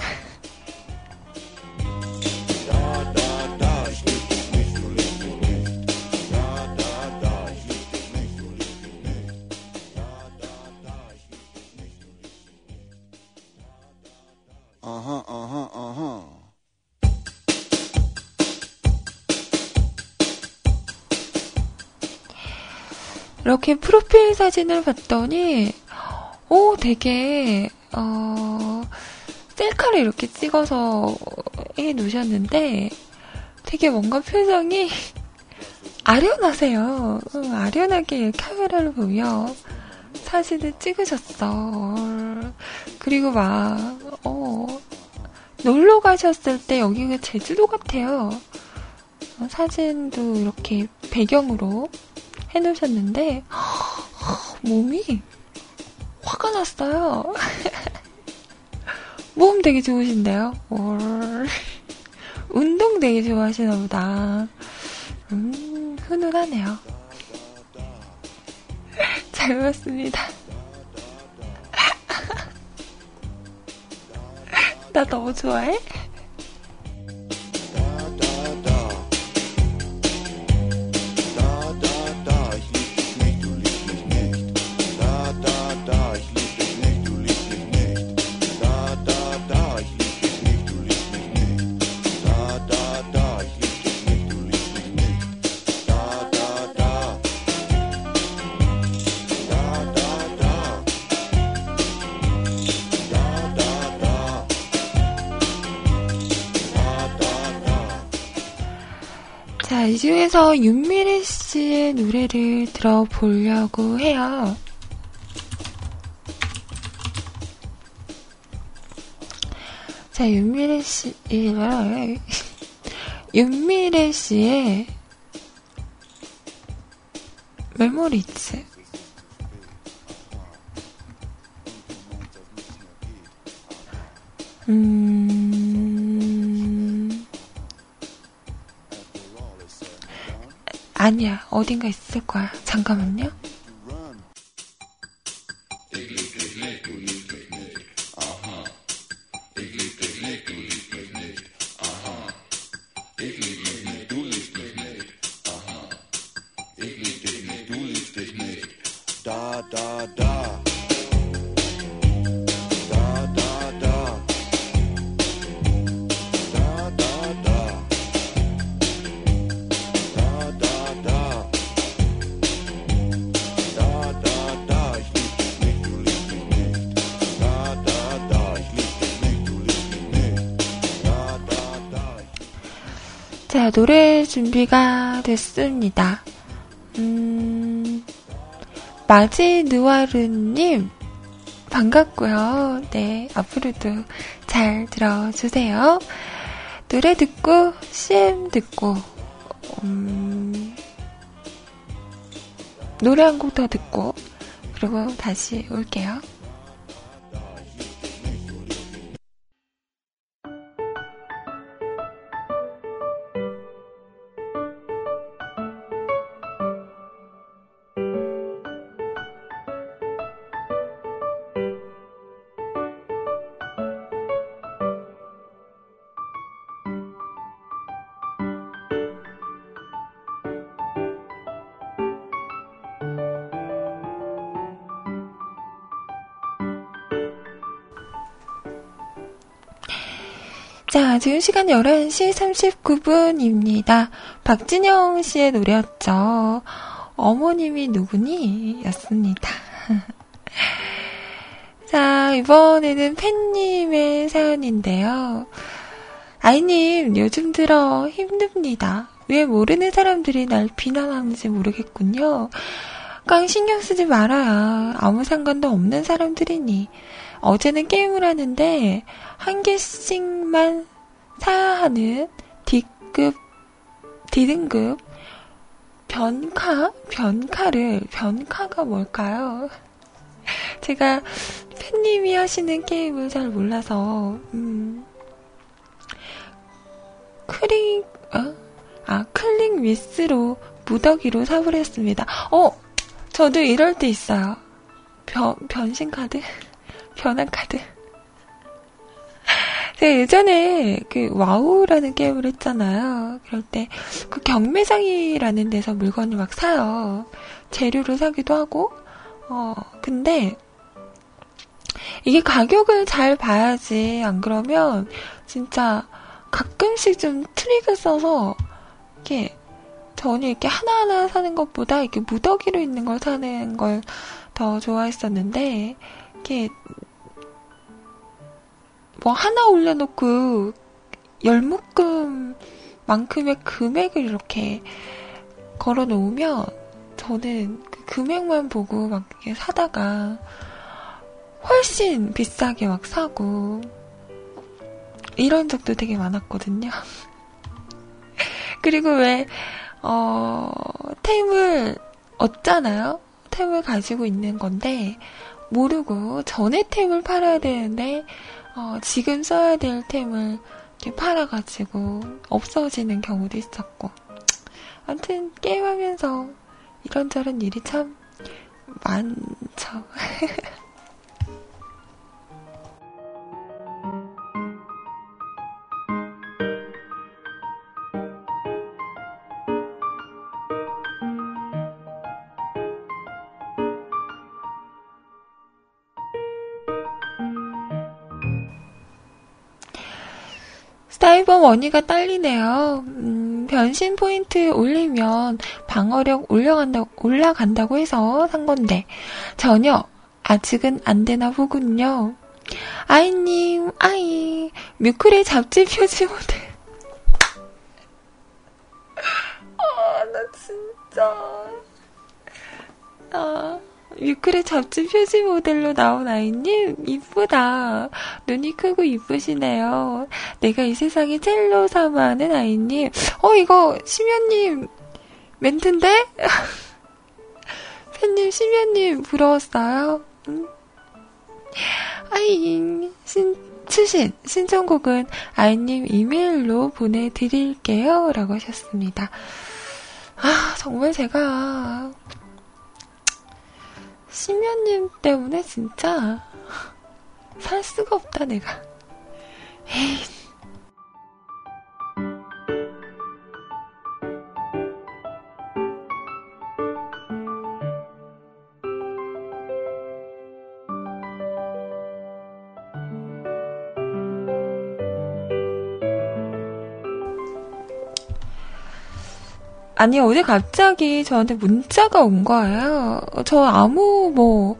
S1: 이렇게 프로필 사진을 봤더니, 오, 되게, 어, 셀카를 이렇게 찍어서 해 놓으셨는데, 되게 뭔가 표정이 아련하세요. 응, 아련하게 카메라를 보며 사진을 찍으셨어. 그리고 막, 어, 놀러 가셨을 때 여기가 제주도 같아요. 어, 사진도 이렇게 배경으로 해놓으셨는데, 몸이 화가 났어요. 몸 되게 좋으신데요? 올. 운동 되게 좋아하시나 보다. 음, 훈훈하네요. 잘 봤습니다. 나 너무 좋아해? 이 중에서 윤미래 씨의 노래를 들어보려고 해요. 자, 윤미래 씨, 윤미래 씨의 메모리즈. 음, 아니야. 어딘가 있을 거야. 잠깐만요. 노래 준비가 됐습니다. 음, 마지 느와르님, 반갑고요. 네, 앞으로도 잘 들어주세요. 노래 듣고, CM 듣고, 음, 노래 한 곡 더 듣고, 그리고 다시 올게요. 자, 지금 시간 11시 39분입니다. 박진영 씨의 노래였죠. 어머님이 누구니? 였습니다. 자, 이번에는 팬님의 사연인데요. 아이님, 요즘 들어 힘듭니다. 왜 모르는 사람들이 날 비난하는지 모르겠군요. 깡 신경 쓰지 말아야 아무 상관도 없는 사람들이니. 어제는 게임을 하는데 한 개씩만 사야 하는 D급, D등급 변카? 변카를, 변카가 뭘까요? 제가 팬님이 하시는 게임을 잘 몰라서, 음, 클릭, 어? 아, 클릭 미스로 무더기로 삽을 했습니다. 어! 저도 이럴 때 있어요. 변, 변신 카드? 변한 카드. 제가 예전에 그 와우라는 게임을 했잖아요. 그럴 때 그 경매장이라는 데서 물건을 막 사요. 재료를 사기도 하고, 어, 근데 이게 가격을 잘 봐야지. 안 그러면 진짜 가끔씩 좀 트릭을 써서 이렇게 저는 이렇게 하나하나 사는 것보다 이렇게 무더기로 있는 걸 사는 걸 더 좋아했었는데 이렇게 뭐 하나 올려놓고 열 묶음만큼의 금액을 이렇게 걸어 놓으면 저는 그 금액만 보고 막 이렇게 사다가 훨씬 비싸게 막 사고 이런 적도 되게 많았거든요. 그리고 왜, 어, 템을 얻잖아요? 템을 가지고 있는 건데, 모르고 전에 템을 팔아야 되는데, 어, 지금 써야 될 템을 이렇게 팔아가지고 없어지는 경우도 있었고. 아무튼 게임하면서 이런저런 일이 참 많죠. 사이버 머니가 딸리네요. 음, 변신 포인트 올리면 방어력 올라간다, 올라간다고 해서 산 건데, 전혀 아직은 안 되나 보군요. 아이님, 아이, 뮤클의 잡지 표지 모델. 아, 나 진짜. 아. 뮤클의 잡지 표지 모델로 나온 아이님, 이쁘다. 눈이 크고 이쁘시네요. 내가 이 세상에 첼로 사마하는 아이님. 어, 이거, 심연님, 멘트인데? 팬님, 심연님, 부러웠어요? 응? 아이, 신, 추신, 신청곡은 아이님 이메일로 보내드릴게요. 라고 하셨습니다. 아, 정말 제가, 심연님 때문에 진짜, 살 수가 없다, 내가. 에이. 아니, 어제 갑자기 저한테 문자가 온 거예요. 저 아무, 뭐,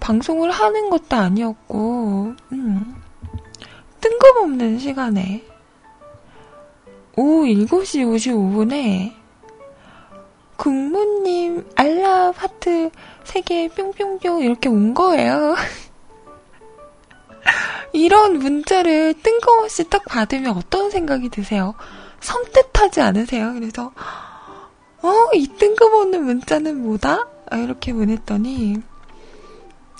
S1: 방송을 하는 것도 아니었고, 음, 뜬금없는 시간에, 오후 7시 55분에, 국무님 알라 하트 3개 뿅뿅뿅 이렇게 온 거예요. 이런 문자를 뜬금없이 딱 받으면 어떤 생각이 드세요? 섬뜩하지 않으세요? 그래서, 어, 이 뜬금없는 문자는 뭐다? 아, 이렇게 보냈더니,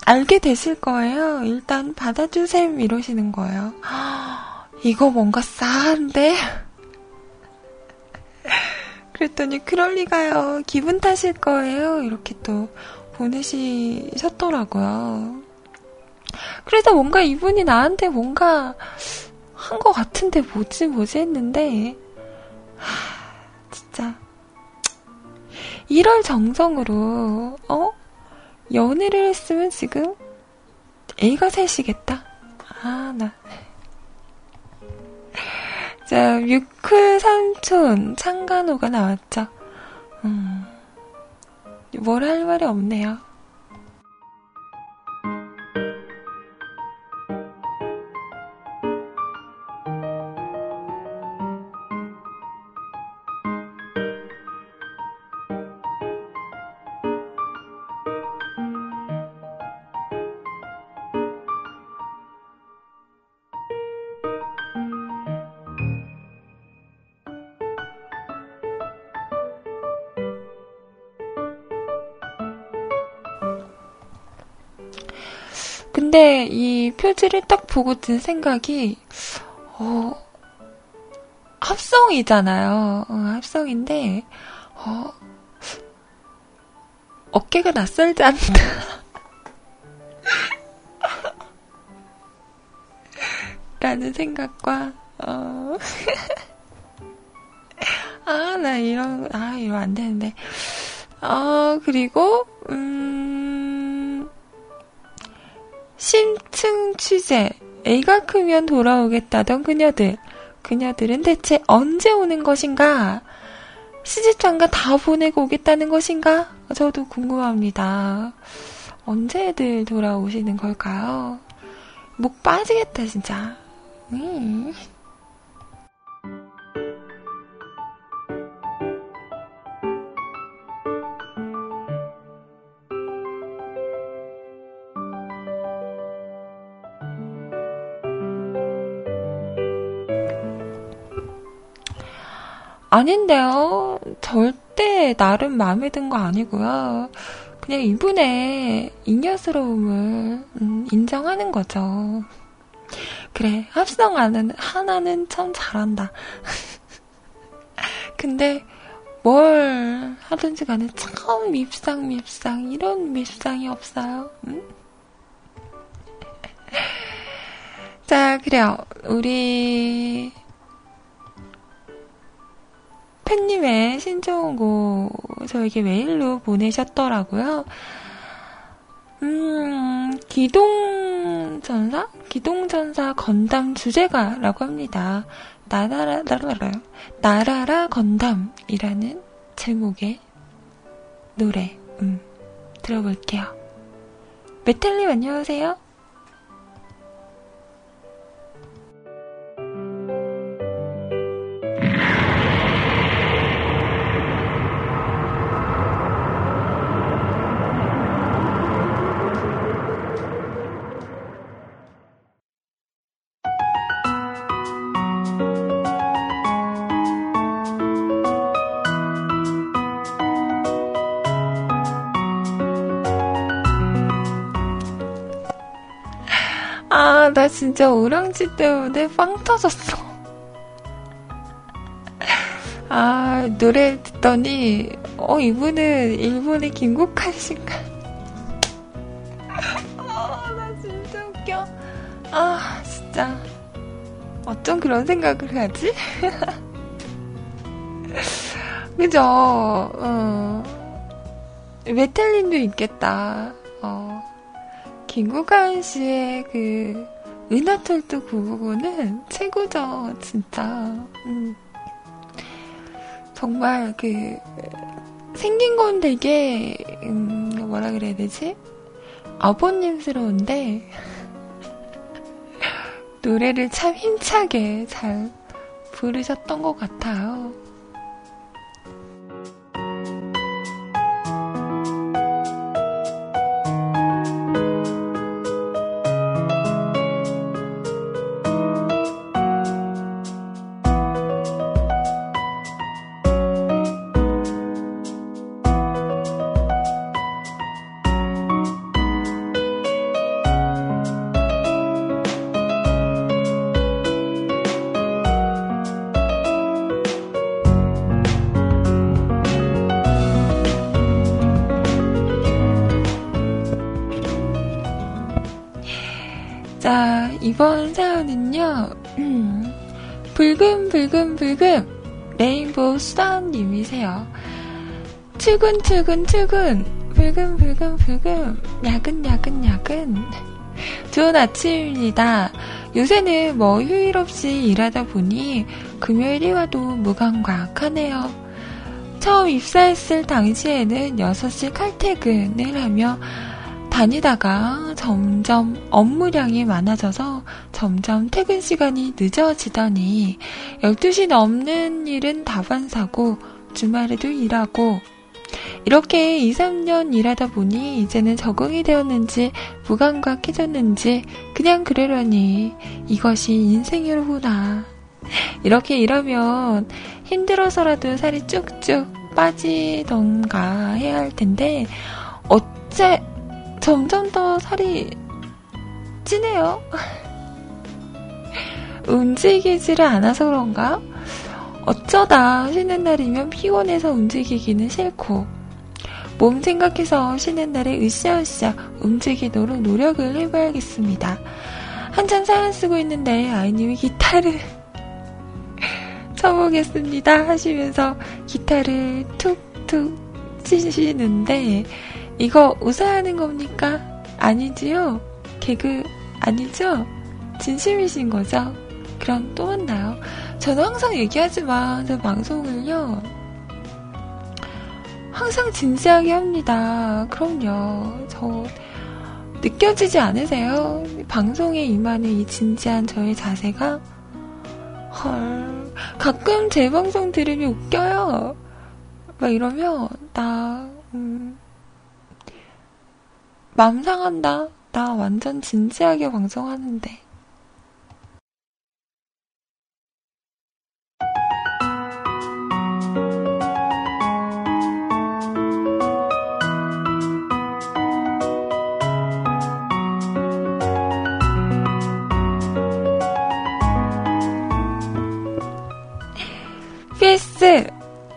S1: 알게 되실 거예요. 일단 받아주셈 이러시는 거예요. 이거 뭔가 싸한데? 그랬더니 그럴 리가요. 기분 탓일 거예요. 이렇게 또 보내시셨더라고요. 그래서 뭔가 이분이 나한테 뭔가 한 것 같은데 뭐지 뭐지 했는데 하, 진짜 이럴 정성으로 어 연애를 했으면 지금 애가 셋이겠다. 아, 나. 자, 뮤클 삼촌 창간호가 나왔죠. 음, 뭘 할 말이 없네요. 근데 이 표지를 딱 보고 든 생각이, 어, 합성이잖아요. 어, 합성인데, 어, 어깨가 낯설지 않다. 라는 생각과, 어, 아, 나 이런, 아, 이러면 안 되는데. 어, 그리고, 음, 심층 취재. 애가 크면 돌아오겠다던 그녀들. 그녀들은 대체 언제 오는 것인가? 시집장가 다 보내고 오겠다는 것인가? 저도 궁금합니다. 언제 애들 돌아오시는 걸까요? 목 빠지겠다, 진짜. 음. 아닌데요. 절대 나름 마음에 든 거 아니고요. 그냥 이분의 인여스러움을 음, 인정하는 거죠. 그래, 합성 하는 하나는 참 잘한다. 근데 뭘 하든지 간에 참 밉상 밉상 이런 밉상이 없어요. 응? 자, 그래요. 우리 팬님의 신청곡 저에게 메일로 보내셨더라고요. 음, 기동전사? 기동전사 건담 주제가라고 합니다. 나라라, 나라라, 나라라 건담이라는 제목의 노래, 음, 들어볼게요. 메텔님 안녕하세요. 진짜 오랑지 때문에 빵 터졌어. 아, 노래 듣더니, 어, 이분은 일본의 김국환 씨인가? 아, 나 진짜 웃겨. 아, 진짜. 어쩜 그런 생각을 하지? 그죠? 어. 메탈린도 있겠다. 어. 김국환 씨의 그, 은하철도 999는 최고죠, 진짜. 음. 정말 그 생긴 건 되게 음, 뭐라 그래야 되지? 아버님스러운데 노래를 참 힘차게 잘 부르셨던 것 같아요. 불금불금불금 레인보우 수다님이세요. 출근 출근 출근 불금 불금 불금 야근 야근 야근 좋은 아침입니다. 요새는 뭐 휴일 없이 일하다 보니 금요일이 와도 무감각하네요. 처음 입사했을 당시에는 6시 칼퇴근을 하며 다니다가 점점 업무량이 많아져서 점점 퇴근 시간이 늦어지더니 12시 넘는 일은 다반사고 주말에도 일하고 이렇게 2, 3년 일하다 보니 이제는 적응이 되었는지 무감각해졌는지 그냥 그러려니 이것이 인생이로구나. 이렇게 일하면 힘들어서라도 살이 쭉쭉 빠지던가 해야 할 텐데 어째 점점 더 살이 찌네요. 움직이지를 않아서 그런가? 어쩌다 쉬는 날이면 피곤해서 움직이기는 싫고, 몸 생각해서 쉬는 날에 으쌰으쌰 움직이도록 노력을 해봐야겠습니다. 한참 사연 쓰고 있는데 아이님이 기타를 쳐보겠습니다 하시면서 기타를 툭툭 치시는데 이거 웃어야 하는 겁니까? 아니지요? 개그 아니죠? 진심이신 거죠? 그럼 또 만나요. 저는 항상 얘기하지만 제 방송을요. 항상 진지하게 합니다. 그럼요. 저 느껴지지 않으세요? 방송에 임하는 이 진지한 저의 자세가 헐 가끔 제 방송 들으면 웃겨요. 막 이러면 나 음, 맘 상한다. 나 완전 진지하게 방송하는데. PS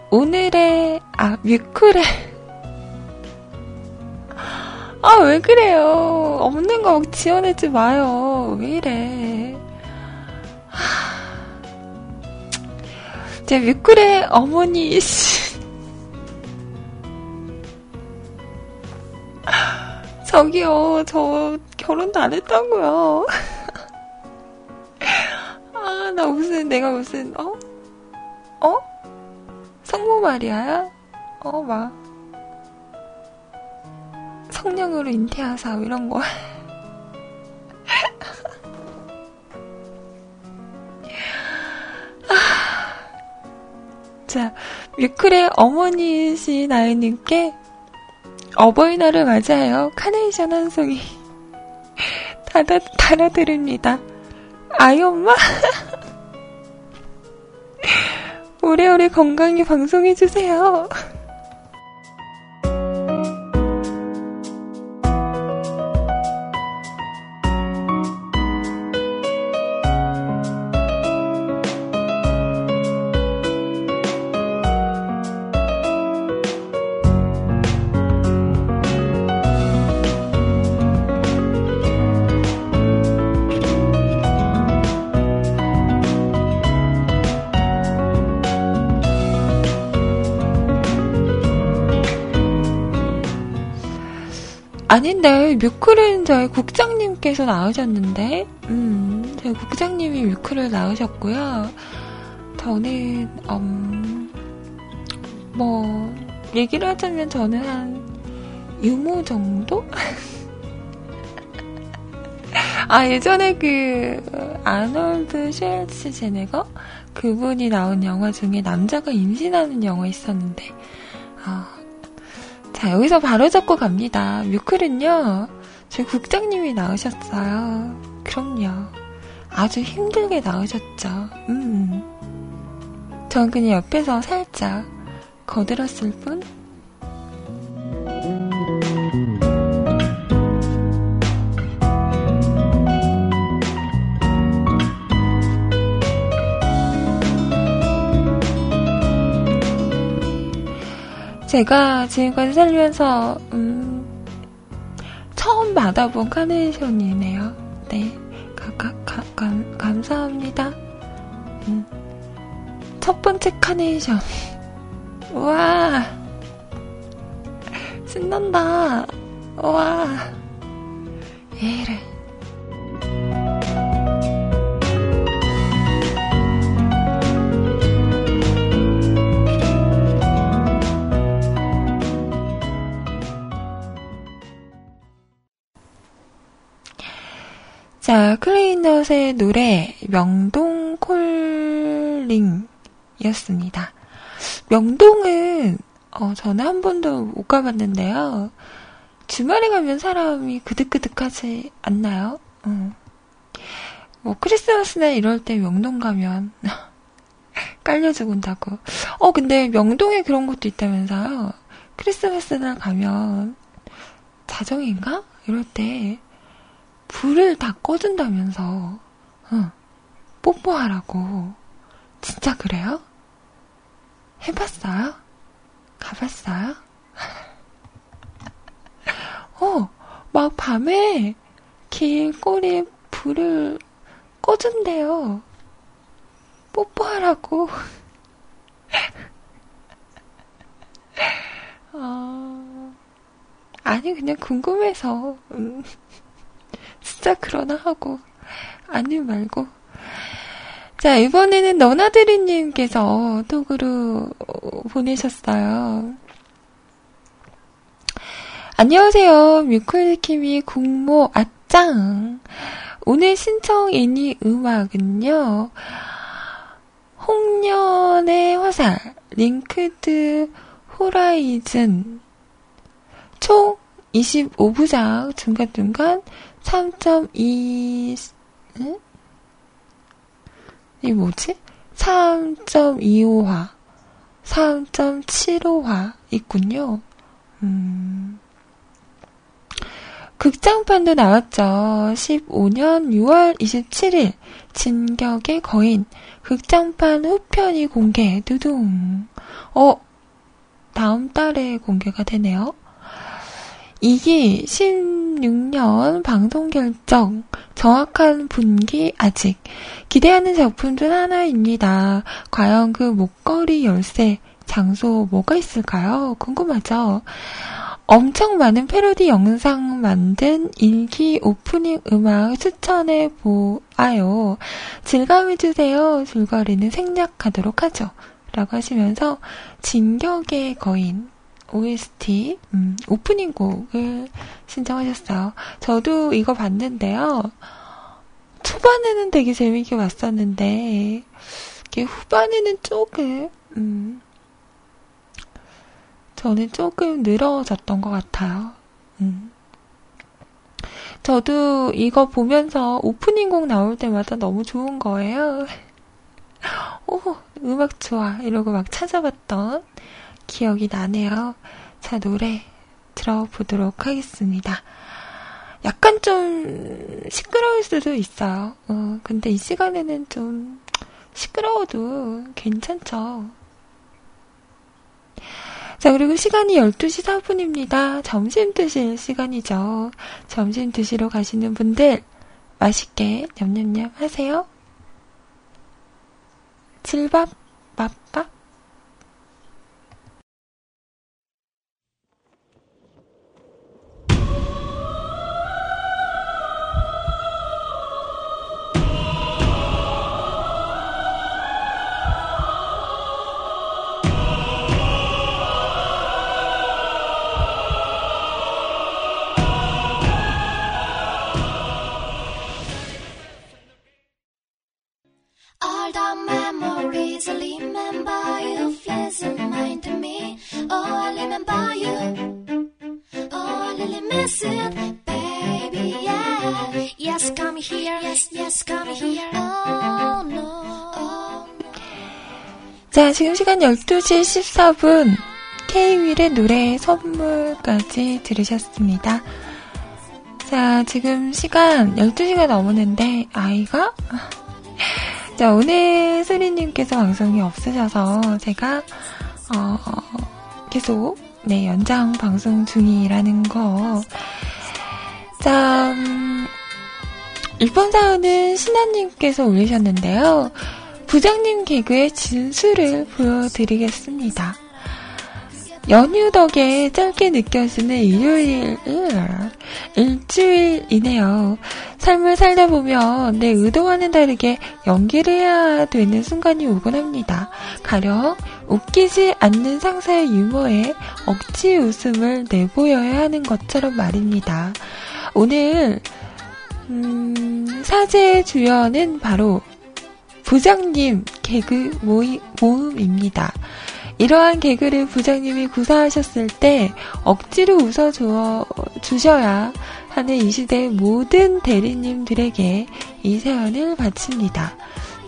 S1: 오늘의 아 뮤클의 아, 왜 그래요? 없는 거 지어내지 마요. 왜 이래. 제 뮤클의 어머니, 씨. 저기요, 저 결혼도 안 했다고요. 아, 나 무슨, 내가 무슨, 어? 어? 성모 말이야? 어, 막. 성령으로 인태하사 이런 거. 자, 뮤클의 어머니이신 아이님께 어버이날을 맞아요. 카네이션 한 송이 달아, 달아드립니다. 아이 엄마? 오래오래 건강히 방송해주세요. 아닌데, 뮤클은 저희 국장님께서 나오셨는데, 음, 저희 국장님이 뮤클을 나오셨고요. 저는, 음, 뭐, 얘기를 하자면 저는 한, 유모 정도? 아, 예전에 그, 아놀드 쉘츠제네거? 그분이 나온 영화 중에 남자가 임신하는 영화 있었는데, 아, 자, 여기서 바로 잡고 갑니다. 뮤클은요, 저희 국장님이 나오셨어요. 그럼요. 아주 힘들게 나오셨죠. 음. 전 그냥 옆에서 살짝 거들었을 뿐? 제가 지금까지 살면서 음, 처음 받아본 카네이션이네요. 네, 가, 가, 가, 감, 감사합니다. 음, 첫 번째 카네이션. 와, 신난다. 와, 얘를. 자, 클레이넛의 노래 명동 콜링이었습니다. 명동은 어, 저는 한 번도 못 가봤는데요. 주말에 가면 사람이 그득그득하지 않나요? 어. 뭐 크리스마스나 이럴 때 명동 가면 깔려 죽은다고. 어, 근데 명동에 그런 것도 있다면서요. 크리스마스 날 가면 자정인가? 이럴 때 불을 다 꺼준다면서, 응, 뽀뽀하라고. 진짜 그래요? 해봤어요? 가봤어요? 어, 막 밤에 길거리에 불을 꺼준대요. 뽀뽀하라고. 어, 아니, 그냥 궁금해서. 음. 진짜 그러나 하고 아니 말고 자 이번에는 너나드리님께서 톡으로 보내셨어요. 안녕하세요. 뮤클키미 국모 아짱. 오늘 신청 애니 음악은요. 홍련의 화살, 링크드 호라이즌, 총 25부작 중간중간 3.2, 응? 이 뭐지? 3.25화, 3.75화 있군요. 음. 극장판도 나왔죠. 15년 6월 27일 진격의 거인 극장판 후편이 공개 두둥. 어 다음 달에 공개가 되네요. 이기 16년 방송 결정, 정확한 분기 아직. 기대하는 작품 중 하나입니다. 과연 그 목걸이 열쇠, 장소 뭐가 있을까요? 궁금하죠? 엄청 많은 패러디 영상 만든 일기 오프닝 음악 추천해 보아요. 질감을 주세요. 줄거리는 생략하도록 하죠. 라고 하시면서 진격의 거인 OST, 음, 오프닝 곡을 신청하셨어요. 저도 이거 봤는데요. 초반에는 되게 재밌게 봤었는데, 이게 후반에는 조금, 음, 저는 조금 늘어졌던 것 같아요. 음. 저도 이거 보면서 오프닝 곡 나올 때마다 너무 좋은 거예요. 오, 음악 좋아. 이러고 막 찾아봤던 기억이 나네요. 자, 노래 들어보도록 하겠습니다. 약간 좀 시끄러울 수도 있어요. 어, 근데 이 시간에는 좀 시끄러워도 괜찮죠. 자, 그리고 시간이 12시 4분입니다. 점심 드실 시간이죠. 점심 드시러 가시는 분들 맛있게 냠냠냠 하세요. 칠밥, 맛밥,
S2: all remember you all really miss it baby yeah yes come here yes yes come here oh no oh no
S1: 자 지금 시간 12시 14분 K-윌의 노래 선물까지 들으셨습니다. 자, 지금 시간 12시가 넘었는데, 아이가? 자, 오늘 소리님께서 방송이 없으셔서 제가, 어, 계속, 네, 연장 방송 중이라는 거. 자, 음, 이번 사연은 신하님께서 올리셨는데요. 부장님 개그의 진수를 보여드리겠습니다. 연휴 덕에 짧게 느껴지는 일요일, 일주일이네요. 삶을 살다 보면 내 의도와는 다르게 연기를 해야 되는 순간이 오곤 합니다. 가령 웃기지 않는 상사의 유머에 억지 웃음을 내보여야 하는 것처럼 말입니다. 오늘 음, 사제의 주연은 바로 부장님 개그 모임, 모음입니다. 이러한 개그를 부장님이 구사하셨을 때 억지로 웃어 주셔야 하는 이 시대의 모든 대리님들에게 이 사연을 바칩니다.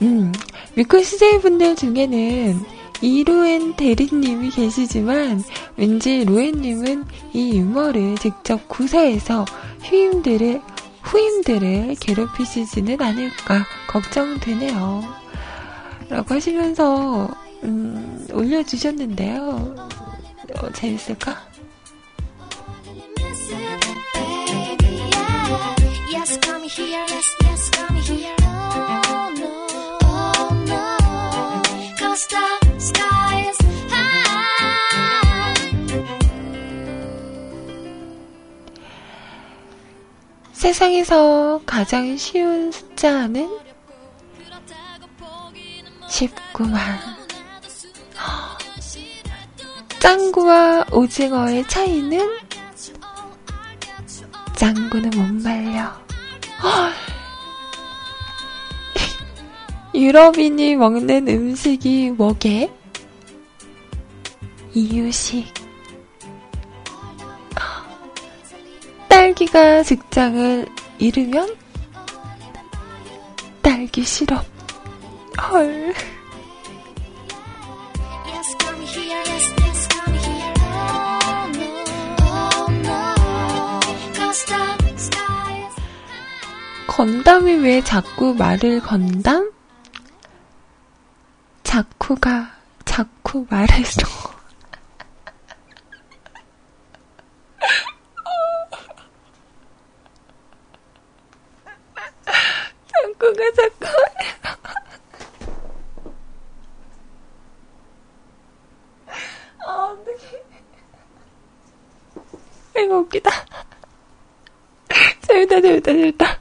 S1: 음, 미코 CJ분들 중에는 이로엔 대리님이 계시지만 왠지 로엔님은 이 유머를 직접 구사해서 휴임들을 후임들을 괴롭히시지는 않을까 걱정되네요. 라고 하시면서 음, 올려주셨는데요. 어, 재밌을까? 세상에서 가장 쉬운 숫자는 19만. 짱구와 오징어의 차이는 짱구는 못 말려. 유럽인이 먹는 음식이 뭐게? 이유식. 딸기가 직장을 잃으면 딸기 시럽. 헐. 건담이 왜 자꾸 말을 건담? 자쿠가 자꾸 말해서. 자꾸가 자꾸 아, 어떡해. 이거 웃기다. 재밌다, 재밌다, 재밌다.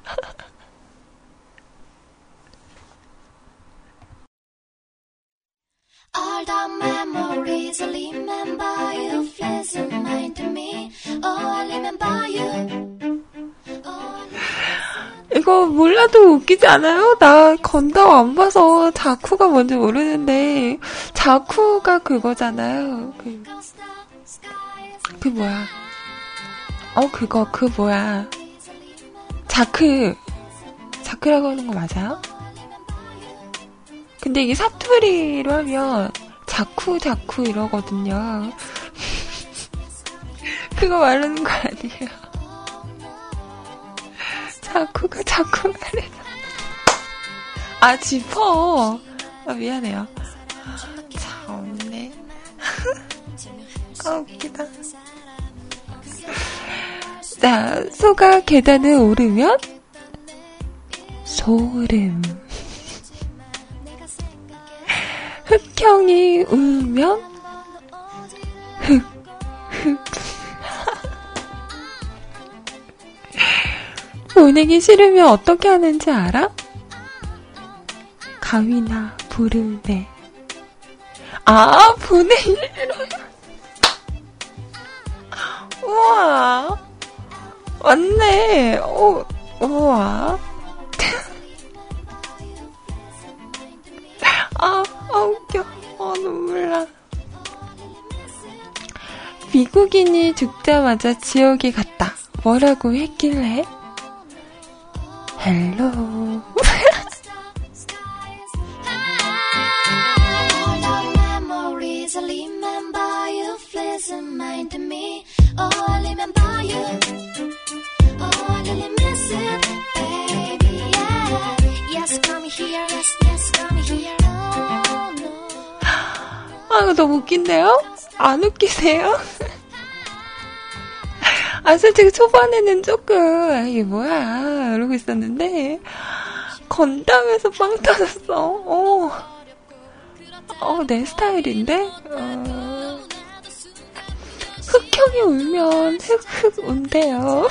S1: All the memories I remember you please remind me Oh remember you 이거 몰라도 웃기지 않아요? 나 건담 안 봐서 자쿠가 뭔지 모르는데 자쿠가 그거잖아요. 그, 그 뭐야? 어 그거 그 뭐야? 자크 자크라고 하는 거 맞아요? 근데 이게 사투리로 하면 자쿠 자쿠 이러거든요. 그거 말하는 거 아니에요. 자쿠가 자꾸 말해. 아 지퍼. 아 미안해요. 참네. 아 웃기다. 자 소가 계단을 오르면 소름. 흑형이 울면 흑, 흑. 보내기 싫으면 어떻게 하는지 알아? 가위나 불을 내. 아, 보내기 싫어요. 우와. 맞네. 오, 우와. 아, 아, 웃겨. 아, 눈물 나. 미국인이 죽자마자 지옥에 갔다. 뭐라고 했길래? 헬로. 아, 너무 웃긴데요? 안 웃기세요? 아, 솔직히 초반에는 조금, 이게 뭐야, 이러고 있었는데, 건담에서 빵 터졌어. 어, 어, 내 스타일인데? 어, 흑형이 울면 흑흑 운대요.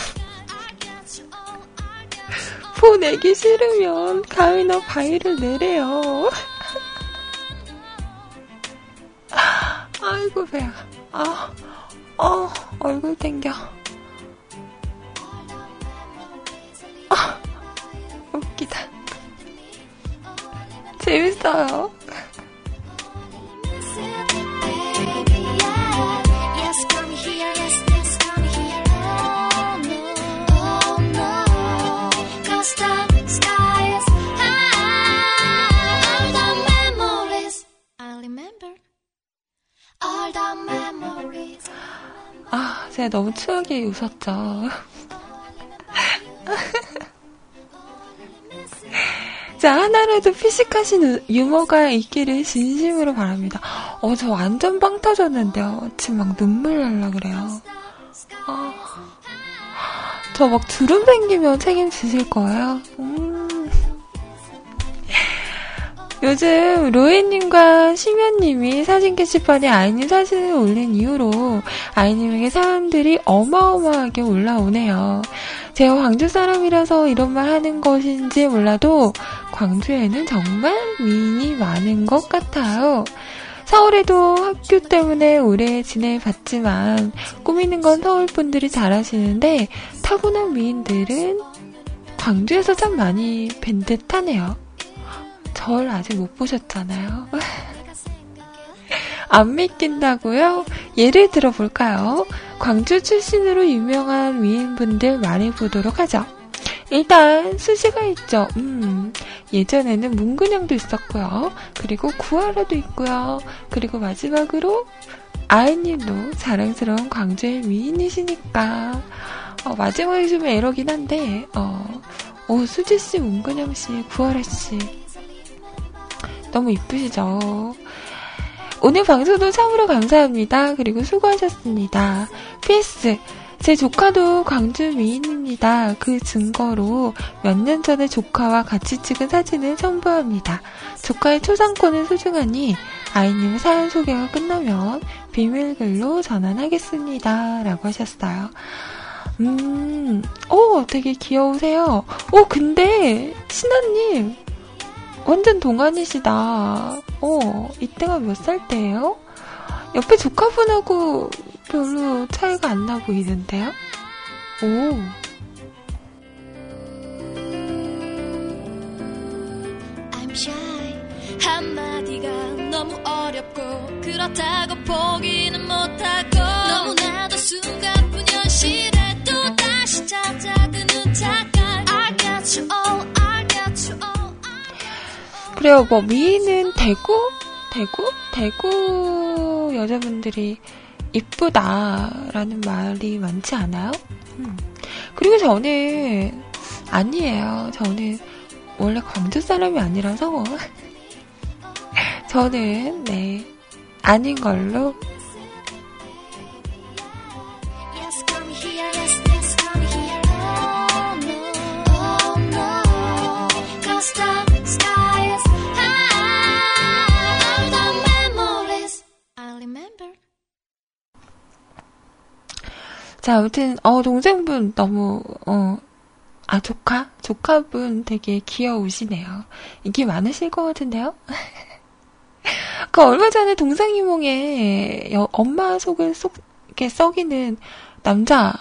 S1: 보 내기 싫으면 가위나 바위를 내래요. 아이고, 배야. 아, 어, 얼굴 땡겨. 아, 웃기다. 재밌어요. 아, 제가 너무 추하게 웃었죠. 자, 하나라도 피식하신 유머가 있기를 진심으로 바랍니다. 어, 저 완전 빵 터졌는데요. 지금 막 눈물 날라 그래요. 아, 저막 주름 생기면 책임지실 거예요? 음. 요즘 로에님과 심연님이 사진 게시판에 아이님 사진을 올린 이후로 아이님에게 사람들이 어마어마하게 올라오네요. 제가 광주 사람이라서 이런 말 하는 것인지 몰라도 광주에는 정말 미인이 많은 것 같아요. 서울에도 학교 때문에 오래 지내봤지만 꾸미는 건 서울 분들이 잘 하시는데 타고난 미인들은 광주에서 참 많이 뵌 듯하네요. 절 아직 못 보셨잖아요. 안 믿긴다고요? 예를 들어볼까요? 광주 출신으로 유명한 위인분들 말해보도록 하죠. 일단 수지가 있죠. 음, 예전에는 문근영도 있었고요. 그리고 구하라도 있고요. 그리고 마지막으로 아이님도 자랑스러운 광주의 위인이시니까 어, 마지막에 좀 에러긴 한데 어, 어 수지 씨, 문근영 씨, 구하라 씨 너무 이쁘시죠? 오늘 방송도 참으로 감사합니다. 그리고 수고하셨습니다. PS, 제 조카도 광주 미인입니다. 그 증거로 몇 년 전에 조카와 같이 찍은 사진을 첨부합니다. 조카의 초상권은 소중하니 아이님 사연 소개가 끝나면 비밀글로 전환하겠습니다. 라고 하셨어요. 음, 오, 되게 귀여우세요. 오, 근데, 신하님, 완전 동안이시다. 어, 이때가 몇 살 때예요? 옆에 조카분하고 별로 차이가 안 나 보이는데요? 오.
S2: 한마디가 너무 어렵고 그렇다고 포기는 못하고 너무나도 숨가쁜 현실에 또 다시 찾아드는 착각 I got you all
S1: 그래요, 뭐, 미인은 대구? 대구? 대구 여자분들이 이쁘다라는 말이 많지 않아요? 음. 그리고 저는, 아니에요. 저는 원래 광주 사람이 아니라서, 저는, 네, 아닌 걸로
S2: Yes,
S1: 자, 아무튼, 어, 동생분 너무, 어, 아, 조카? 조카분 되게 귀여우시네요. 인기 많으실 것 같은데요? 그 얼마 전에 동상이몽에 여- 엄마 속을 쏙, 이렇게 썩이는 남자,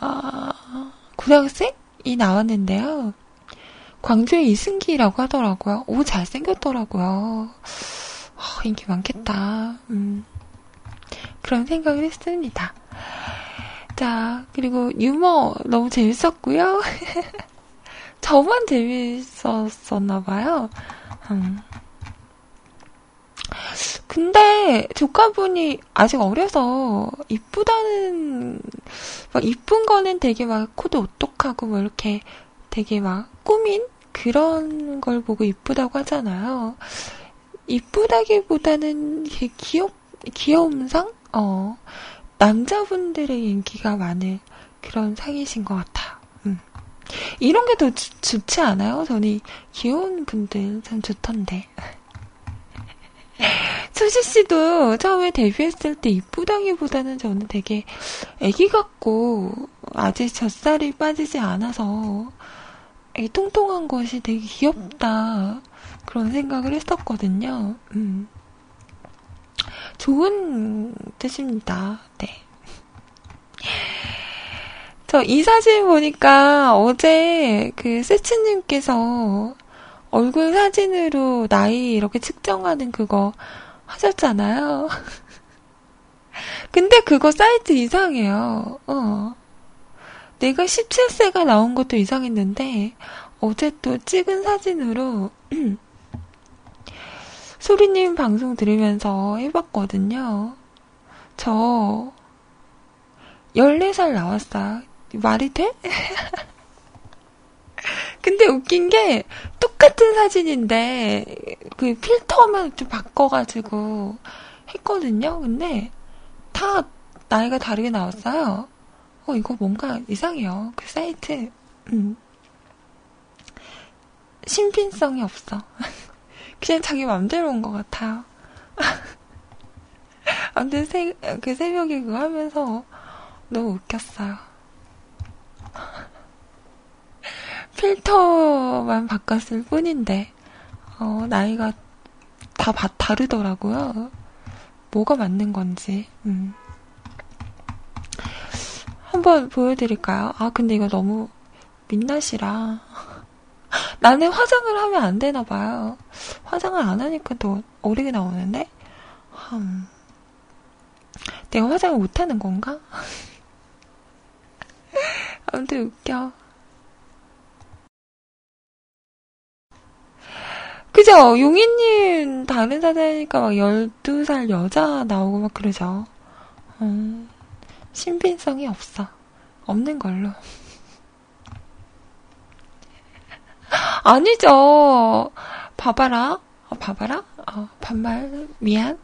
S1: 아, 고등학생이 나왔는데요. 광주의 이승기라고 하더라고요. 오, 잘생겼더라고요. 어, 인기 많겠다. 음, 그런 생각을 했습니다. 자, 그리고 유머 너무 재밌었고요. 저만 재밌었었나봐요. 음. 근데 조카분이 아직 어려서 이쁘다는 막 이쁜 거는 되게 막 코도 오똑하고 뭐 이렇게 되게 막 꾸민 그런 걸 보고 이쁘다고 하잖아요. 이쁘다기보다는 귀엽 귀여움상 어 남자분들의 인기가 많은 그런 상이신 것 같아요. 음. 이런 게 더 좋지 않아요? 저는 귀여운 분들 참 좋던데. 수지 씨도 처음에 데뷔했을 때 이쁘다기보다는 저는 되게 애기 같고 아직 젖살이 빠지지 않아서 이 통통한 것이 되게 귀엽다 그런 생각을 했었거든요. 음. 좋은 뜻입니다. 네. 저 이 사진 보니까 어제 그 세치님께서 얼굴 사진으로 나이 이렇게 측정하는 그거 하셨잖아요. 근데 그거 사이트 이상해요. 어. 내가 17세가 나온 것도 이상했는데, 어제 또 찍은 사진으로, 소리님 방송 들으면서 해봤거든요. 저, 14살 나왔어요. 말이 돼? 근데 웃긴 게 똑같은 사진인데 그 필터만 좀 바꿔가지고 했거든요. 근데 다 나이가 다르게 나왔어요. 어 이거 뭔가 이상해요. 그 사이트 음. 신빙성이 없어. 그냥 자기 맘대로 온 것 같아요. 아무튼 새, 그 새벽에 그거 하면서 너무 웃겼어요. 필터만 바꿨을 뿐인데, 어, 나이가 다 바, 다르더라고요. 뭐가 맞는 건지, 음. 한번 보여드릴까요? 아, 근데 이거 너무 민낯이라. 나는 화장을 하면 안 되나 봐요. 화장을 안 하니까 더 어리게 나오는데? 음. 내가 화장을 못 하는 건가? 아무튼 웃겨. 그죠? 용인님 다른 사자니까 막 12살 여자 나오고 막 그러죠. 음, 신빙성이 없어. 없는 걸로. 아니죠. 봐봐라. 어, 봐봐라. 어, 반말 미안.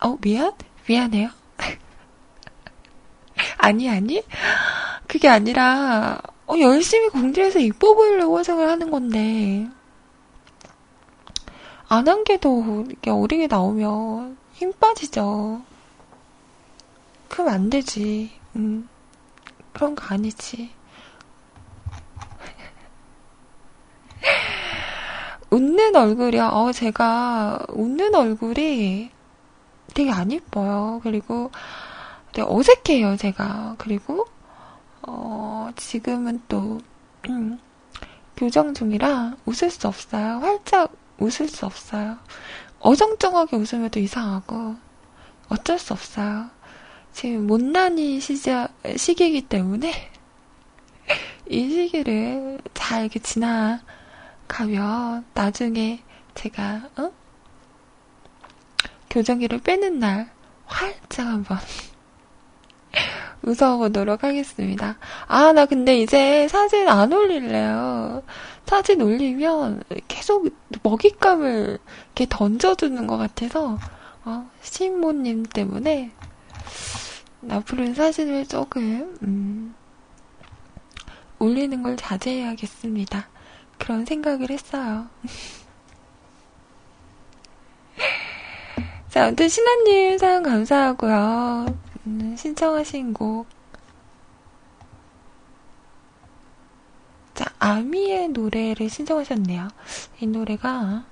S1: 어, 미안? 미안해요. 아니, 아니. 그게 아니라, 어, 열심히 공들여서 이뻐 보이려고 화장을 하는 건데, 안 한게더 이렇게 어리게 나오면 힘 빠지죠. 그럼 안 되지. 음, 그런 거 아니지. 웃는 얼굴이요. 어, 제가 웃는 얼굴이 되게 안 예뻐요. 그리고 되게 어색해요, 제가. 그리고 어, 지금은 또 음, 교정 중이라 웃을 수 없어요. 활짝 웃을 수 없어요. 어정쩡하게 웃으면 또 이상하고 어쩔 수 없어요. 지금 못난이 시절, 시기이기 때문에 이 시기를 잘 이렇게 지나 가면 나중에 제가 어? 교정기를 빼는 날 활짝 한번 웃어보도록 하겠습니다. 아, 나 근데 이제 사진 안 올릴래요. 사진 올리면 계속 먹잇감을 이렇게 던져주는 것 같아서, 어, 시모님 때문에 앞으로는 사진을 조금, 음, 올리는 걸 자제해야겠습니다. 그런 생각을 했어요. 자, 아무튼 신하님 사연 감사하고요. 음, 신청하신 곡. 자, 아미의 노래를 신청하셨네요. 이 노래가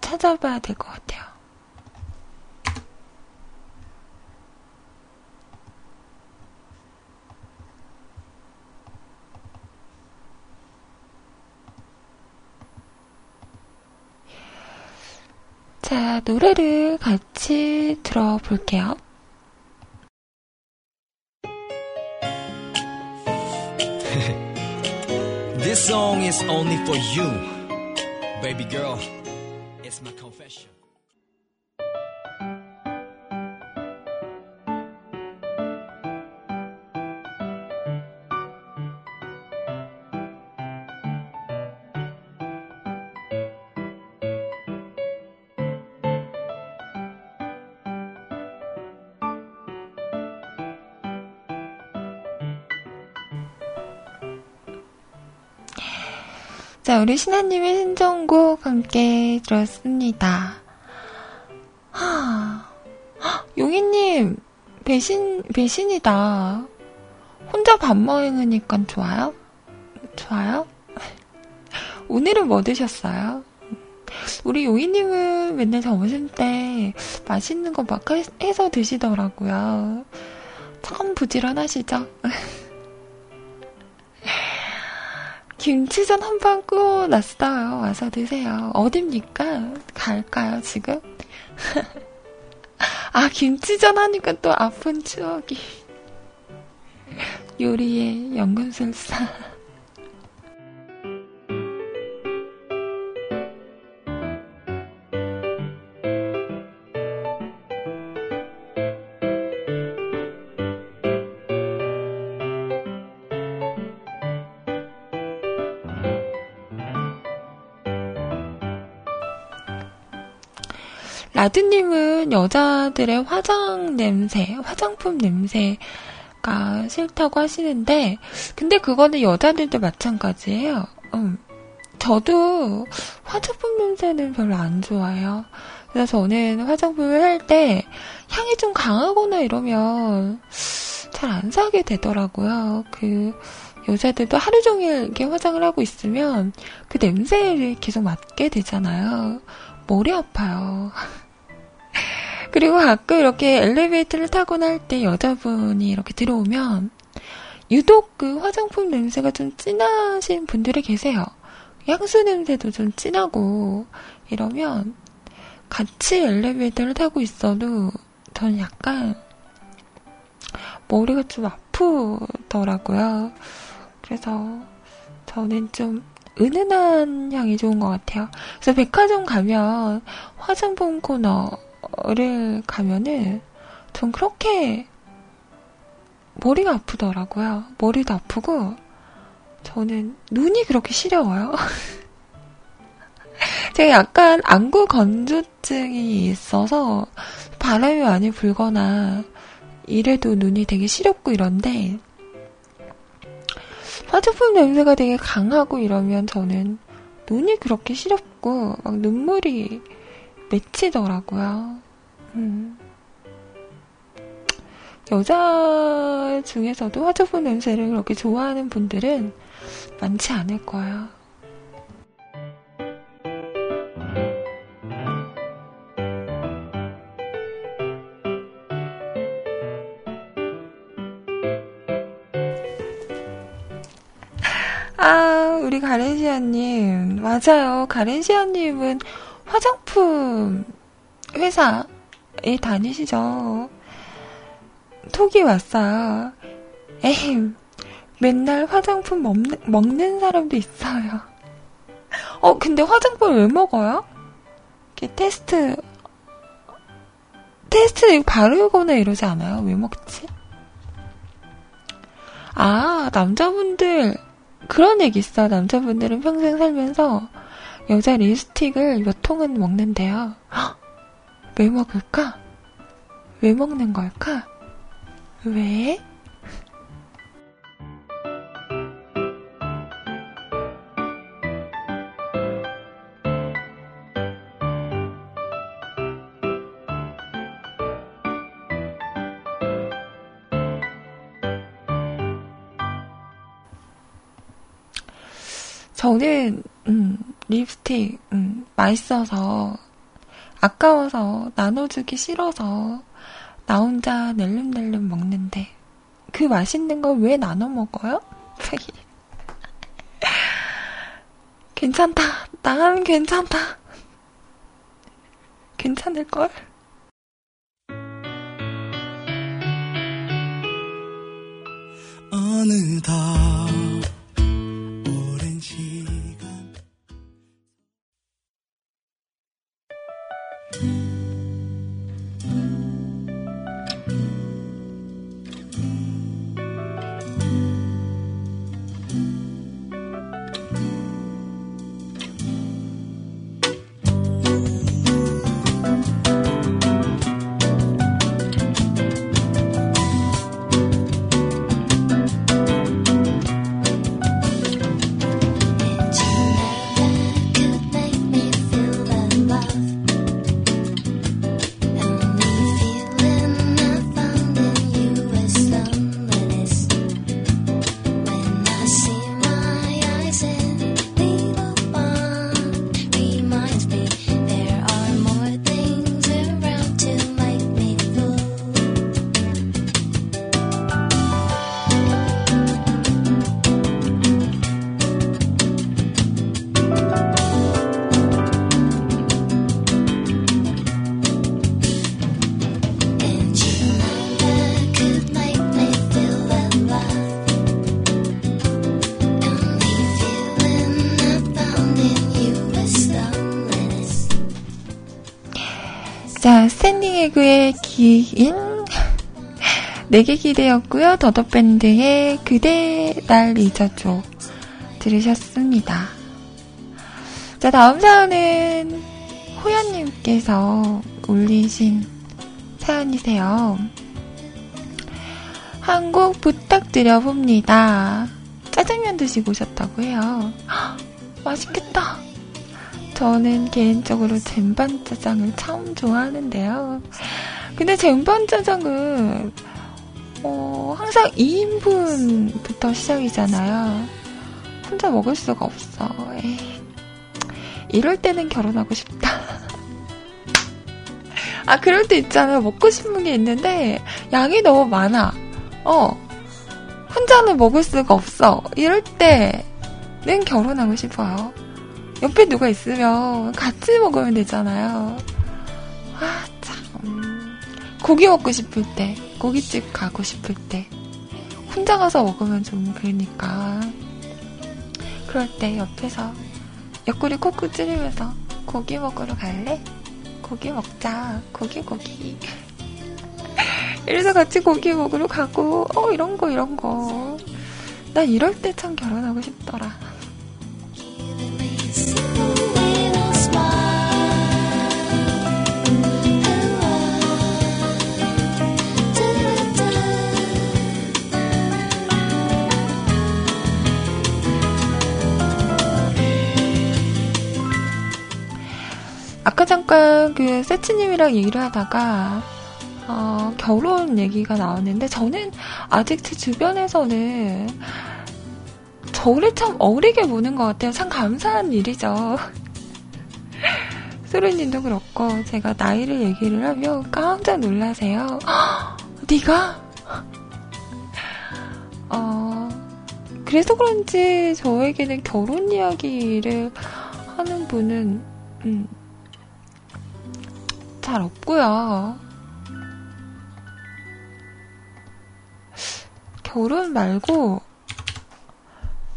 S1: 찾아봐야 될 것 같아요. 자, 노래를 같이 들어볼게요.
S3: This song is only for you, baby girl.
S1: 자, 우리 신하님의 신청곡 함께 들었습니다. 하, 용희님, 배신, 배신이다. 혼자 밥 먹으니까 좋아요? 좋아요? 오늘은 뭐 드셨어요? 우리 용희님은 맨날 점심 때 맛있는 거 막 해서 드시더라고요. 참 부지런하시죠? 김치전 한판 구워놨어요. 와서 드세요. 어딥니까? 갈까요, 지금? 아, 김치전 하니까 또 아픈 추억이. 요리의 연금술사. 라드님은 여자들의 화장 냄새, 화장품 냄새가 싫다고 하시는데, 근데 그거는 여자들도 마찬가지예요. 음. 저도 화장품 냄새는 별로 안 좋아해요. 그래서 저는 화장품을 할 때 향이 좀 강하거나 이러면 잘 안 사게 되더라고요. 그 여자들도 하루 종일 이렇게 화장을 하고 있으면 그 냄새를 계속 맡게 되잖아요. 머리 아파요. 그리고 가끔 이렇게 엘리베이터를 타거나 할 때 여자분이 이렇게 들어오면 유독 그 화장품 냄새가 좀 진하신 분들이 계세요. 향수 냄새도 좀 진하고 이러면 같이 엘리베이터를 타고 있어도 저는 약간 머리가 좀 아프더라고요. 그래서 저는 좀 은은한 향이 좋은 것 같아요. 그래서 백화점 가면 화장품 코너 를 가면은 전 그렇게 머리가 아프더라고요. 머리도 아프고 저는 눈이 그렇게 시려워요. 제가 약간 안구 건조증이 있어서 바람이 많이 불거나 이래도 눈이 되게 시렵고 이런데 화장품 냄새가 되게 강하고 이러면 저는 눈이 그렇게 시렵고 막 눈물이 맺히더라고요. 음. 여자 중에서도 화장품 냄새를 그렇게 좋아하는 분들은 많지 않을 거예요. 아, 우리 가렌시아님. 맞아요. 가렌시아님은 화장품 회사에 다니시죠. 톡이 왔어요. 에헴, 맨날 화장품 먹는, 먹는 사람도 있어요. 어, 근데 화장품 왜 먹어요? 이렇게 테스트, 테스트 바르거나 이러지 않아요? 왜 먹지? 아, 남자분들, 그런 얘기 있어. 남자분들은 평생 살면서 여자 립스틱을 몇 통은 먹는데요. 헉, 왜 먹을까? 왜 먹는 걸까? 왜? 저는 음, 립스틱 음, 맛있어서 아까워서 나눠주기 싫어서 나 혼자 낼름낼름 먹는데 그 맛있는 걸 왜 나눠 먹어요? 괜찮다. 난 괜찮다. 괜찮을걸?
S4: 어느덧
S1: 리그의 기인 내게 기대였고요. 더더밴드의 그대 날 잊어줘 들으셨습니다. 자 다음 사연은 호연님께서 올리신 사연이세요. 한 곡 부탁드려 봅니다. 짜장면 드시고 오셨다고 해요. 맛있겠다. 저는 개인적으로 쟁반짜장을 참 좋아하는데요. 근데 쟁반짜장은 어, 항상 2인분부터 시작이잖아요. 혼자 먹을 수가 없어. 에이. 이럴 때는 결혼하고 싶다. 아, 그럴 때 있잖아요. 먹고 싶은 게 있는데, 양이 너무 많아. 어. 혼자는 먹을 수가 없어. 이럴 때는 결혼하고 싶어요. 옆에 누가 있으면 같이 먹으면 되잖아요. 아, 참. 고기 먹고 싶을 때, 고깃집 가고 싶을 때, 혼자 가서 먹으면 좀 그러니까. 그럴 때 옆에서 옆구리 콕콕 찌르면서 고기 먹으러 갈래? 고기 먹자. 고기, 고기. 이래서 같이 고기 먹으러 가고, 어, 이런 거, 이런 거. 나 이럴 때 참 결혼하고 싶더라. 아까 잠깐 그 세츠님이랑 얘기를 하다가 어, 결혼 얘기가 나왔는데 저는 아직 제 주변에서는 저를 참 어리게 보는 것 같아요. 참 감사한 일이죠. 소르님도 그렇고 제가 나이를 얘기를 하면 깜짝 놀라세요. 네가? 어, 그래서 그런지 저에게는 결혼 이야기를 하는 분은 음, 잘 없고요. 결혼 말고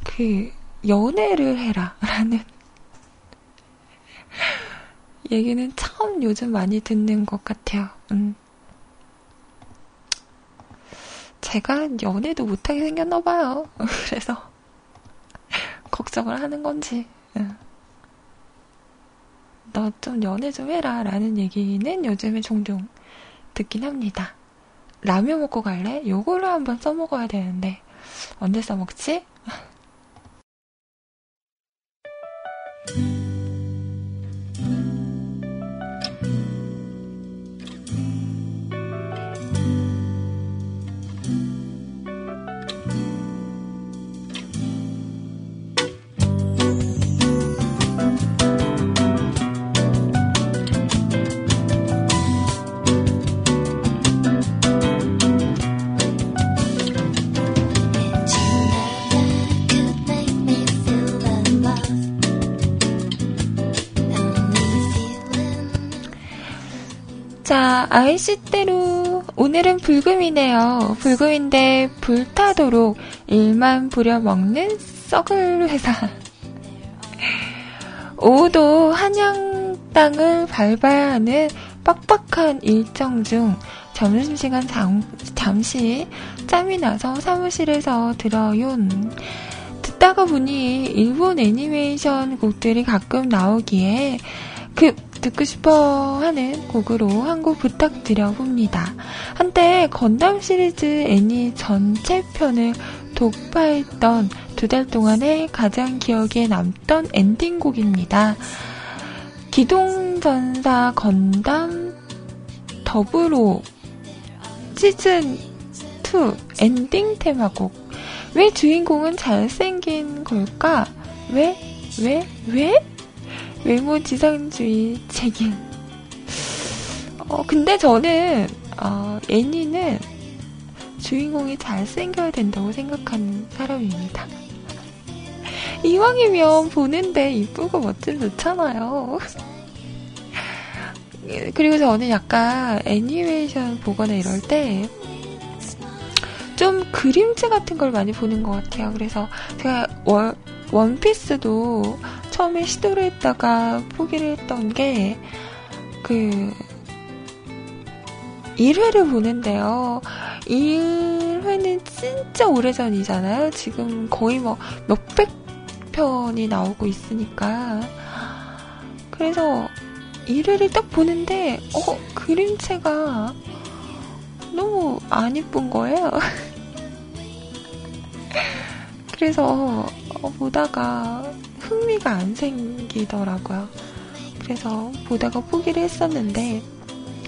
S1: 그 연애를 해라라는 얘기는 참 요즘 많이 듣는 것 같아요. 음. 제가 연애도 못하게 생겼나 봐요. 그래서 걱정을 하는 건지. 음. 너 좀 연애 좀 해라 라는 얘기는 요즘에 종종 듣긴 합니다. 라면 먹고 갈래? 요거를 한번 써먹어야 되는데 언제 써먹지? 자, 아이씨대로 오늘은 불금이네요. 불금인데 불타도록 일만 부려먹는 썩을 회사. 오후도 한양 땅을 밟아야 하는 빡빡한 일정 중 점심시간 잠, 잠시 짬이 나서 사무실에서 들어윤. 듣다가 보니 일본 애니메이션 곡들이 가끔 나오기에 그 듣고 싶어 하는 곡으로 한 곡 부탁드려 봅니다. 한때 건담 시리즈 애니 전체 편을 독파했던 두 달 동안에 가장 기억에 남던 엔딩곡입니다. 기동전사 건담 더불어 시즌 2 엔딩 테마곡. 왜 주인공은 잘생긴 걸까? 왜? 왜? 왜? 외모 지상주의 책임. 어, 근데 저는, 어, 애니는 주인공이 잘생겨야 된다고 생각하는 사람입니다. 이왕이면 보는데 이쁘고 멋진 좋잖아요. 그리고 저는 약간 애니메이션 보거나 이럴 때, 좀 그림체 같은 걸 많이 보는 것 같아요. 그래서 제가 원, 원피스도 처음에 시도를 했다가 포기를 했던 게, 그, 1회를 보는데요. 1회는 진짜 오래전이잖아요. 지금 거의 뭐 몇백 편이 나오고 있으니까. 그래서 1회를 딱 보는데, 어, 그림체가 너무 안 이쁜 거예요. 그래서 어, 보다가 흥미가 안 생기더라고요. 그래서 보다가 포기를 했었는데,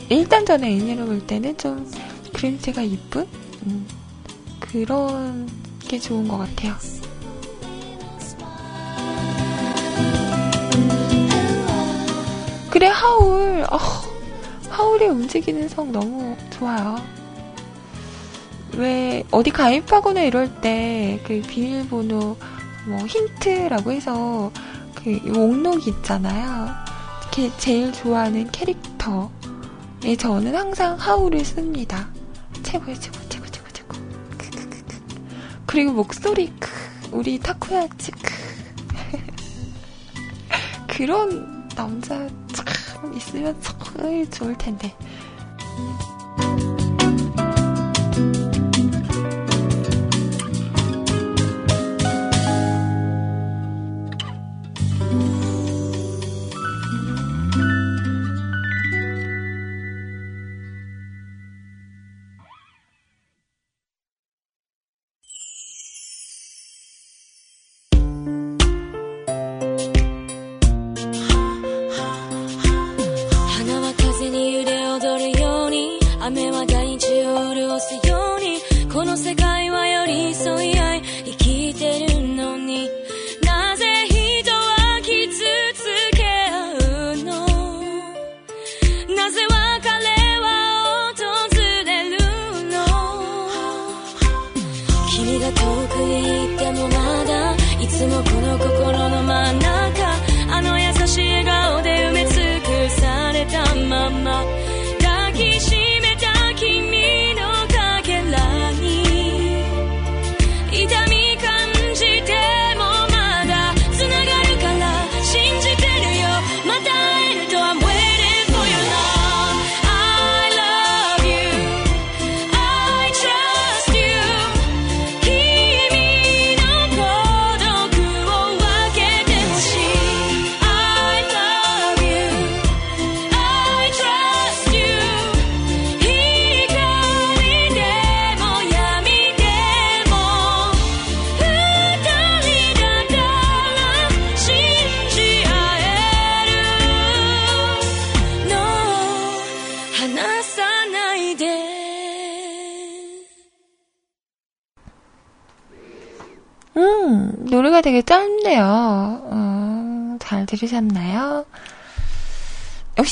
S1: 일단 저는 애니를 볼 때는 좀 그림체가 이쁜? 음, 그런 게 좋은 것 같아요. 그래, 하울. 어, 하울이 움직이는 성 너무 좋아요. 왜, 어디 가입하거나 이럴 때, 그 비밀번호, 뭐, 힌트라고 해서, 그, 목록 있잖아요. 이렇게 제일 좋아하는 캐릭터. 예, 저는 항상 하울을 씁니다. 최고의 최고, 최고, 최고, 최고. 그리고 목소리, 우리 타쿠야치, 그런 남자 참 있으면 참 좋을 텐데.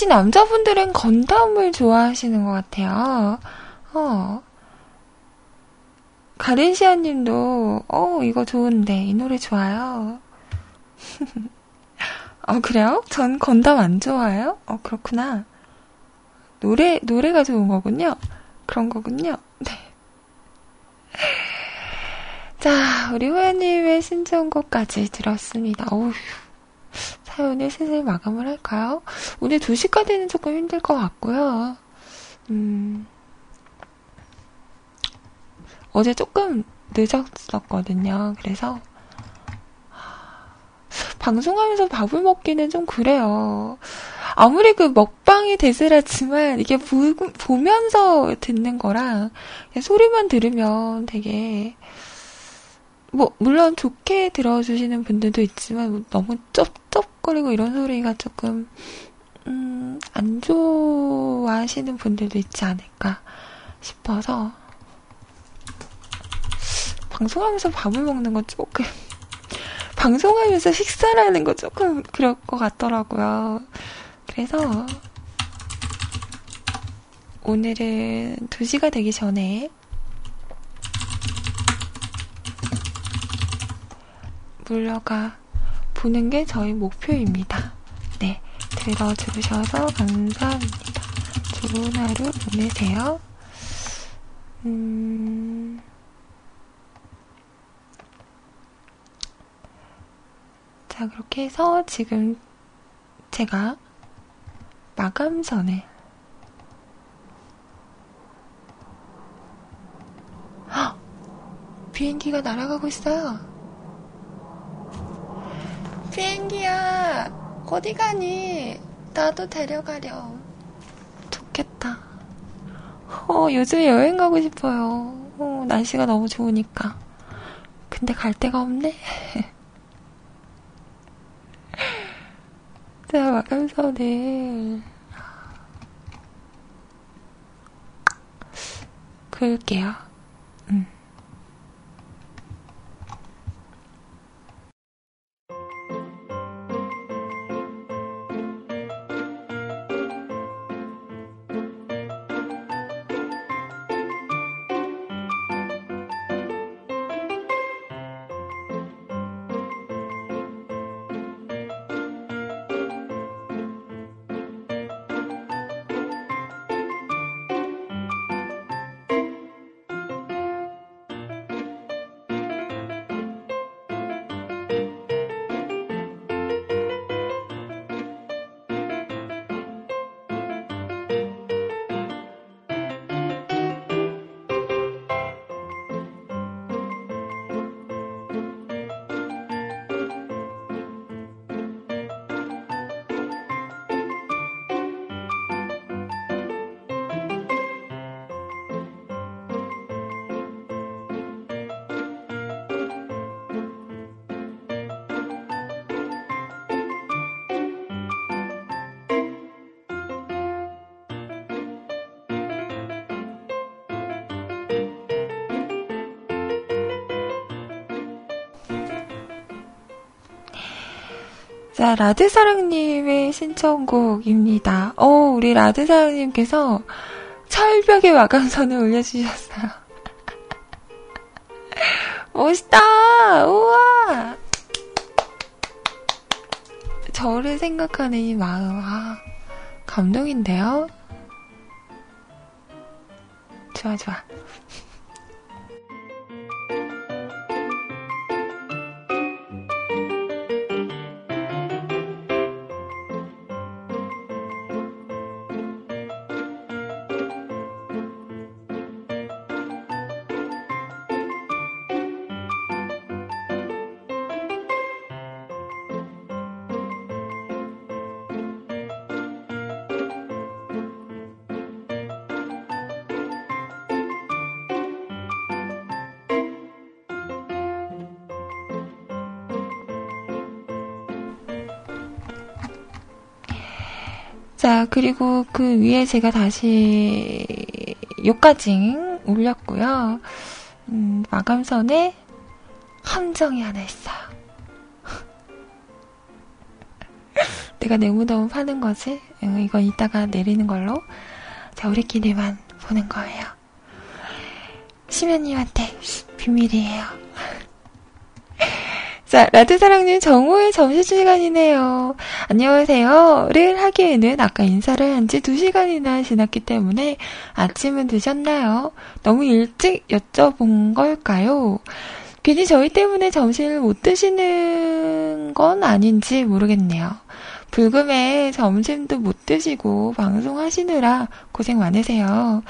S1: 남자분들은 건담을 좋아하시는 것 같아요. 어. 가렌시아 님도, 어, 이거 좋은데, 이 노래 좋아요. 어, 그래요? 전 건담 안 좋아해요? 어, 그렇구나. 노래, 노래가 좋은 거군요. 그런 거군요. 네. 자, 우리 호연님의 신청곡까지 들었습니다. 어휴, 사연을 슬슬 마감을 할까요? 오늘 2시까지는 조금 힘들 것 같고요. 음, 어제 조금 늦었었거든요. 그래서, 방송하면서 밥을 먹기는 좀 그래요. 아무리 그 먹방이 대세라지만 이게 보, 보면서 듣는 거랑 소리만 들으면 되게 뭐, 물론 좋게 들어주시는 분들도 있지만, 뭐 너무 쩝쩝 거리고 이런 소리가 조금, 음, 안 좋아하시는 분들도 있지 않을까 싶어서, 방송하면서 밥을 먹는 건 조금, 방송하면서 식사를 하는 건 조금 그럴 것 같더라고요. 그래서, 오늘은 2시가 되기 전에 물러가 보는 게 저희 목표입니다. 네. 들어주셔서 감사합니다. 좋은 하루 보내세요. 음. 자, 그렇게 해서 지금 제가 마감 전에 헉! 비행기가 날아가고 있어요. 비행기야, 어디 가니? 나도 데려가렴. 좋겠다. 어, 요즘 여행 가고 싶어요. 어, 날씨가 너무 좋으니까. 근데 갈 데가 없네. 자, 마감선을 그을게요. 자, 라드사랑님의 신청곡입니다. 어, 우리 라드사랑님께서 철벽의 마감선을 올려주셨어요. 멋있다! 우와! 저를 생각하는 이 마음, 아, 감동인데요? 좋아, 좋아. 그리고 그 위에 제가 다시 요까징 올렸고요. 음, 마감선에 함정이 하나 있어요. 내가 내 무덤 파는 거지? 응, 이건 이따가 내리는 걸로. 자, 우리끼리만 보는 거예요. 시면님한테 비밀이에요. 자, 라드사랑님 정오의 점심시간이네요. 안녕하세요.를 하기에는 아까 인사를 한 지 2시간이나 지났기 때문에 아침은 드셨나요? 너무 일찍 여쭤본 걸까요? 괜히 저희 때문에 점심을 못 드시는 건 아닌지 모르겠네요. 불금에 점심도 못 드시고 방송하시느라 고생 많으세요.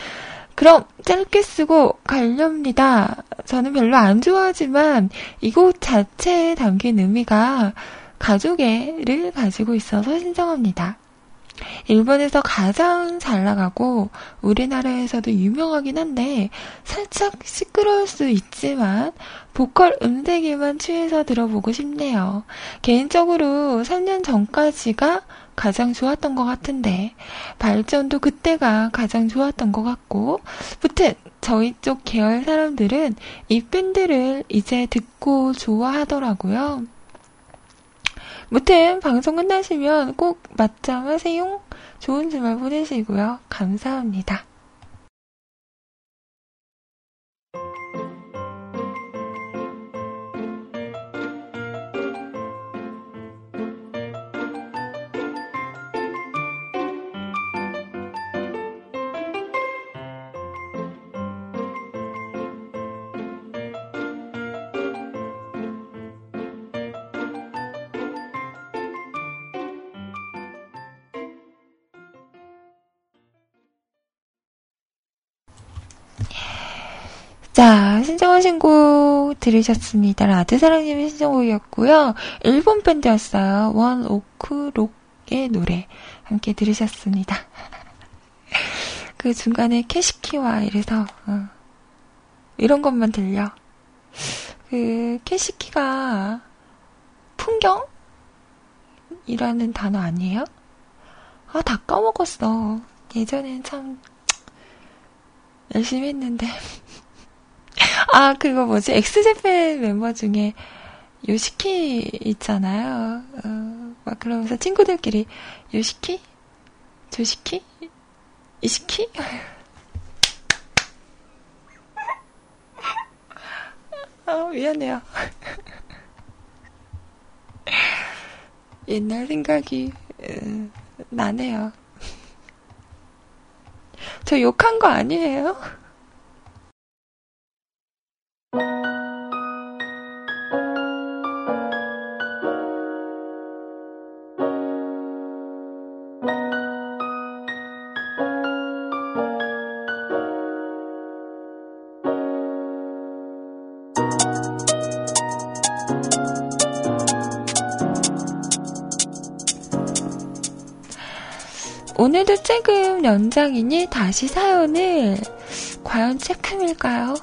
S1: 그럼 짧게 쓰고 가렵니다. 저는 별로 안 좋아하지만 이곳 자체에 담긴 의미가 가족애를 가지고 있어서 신청합니다. 일본에서 가장 잘 나가고 우리나라에서도 유명하긴 한데 살짝 시끄러울 수 있지만 보컬 음색에만 취해서 들어보고 싶네요. 개인적으로 3년 전까지가 가장 좋았던 것 같은데 발전도 그때가 가장 좋았던 것 같고 무튼 저희 쪽 계열 사람들은 이 밴드를 이제 듣고 좋아하더라고요. 무튼 방송 끝나시면 꼭 맞짱 하세요. 좋은 주말 보내시고요. 감사합니다. 자, 신청하신 곡 들으셨습니다. 라드사랑님의 신청곡이었고요. 일본 밴드였어요. 원 오크 록의 노래 함께 들으셨습니다. 그 중간에 캐시키와 이래서 어, 이런 것만 들려. 그 캐시키가 풍경이라는 단어 아니에요? 아, 다 까먹었어. 예전엔 참 열심히 했는데. 아, 그거 뭐지? 엑스제팬 멤버 중에 요시키 있잖아요. 어, 막 그러면서 친구들끼리 요시키? 조시키? 이시키? 아, 미안해요. 옛날 생각이 음, 나네요. 저 욕한 거 아니에요? 오늘도 조금 연장이니 다시 사연을 과연 체크일까요?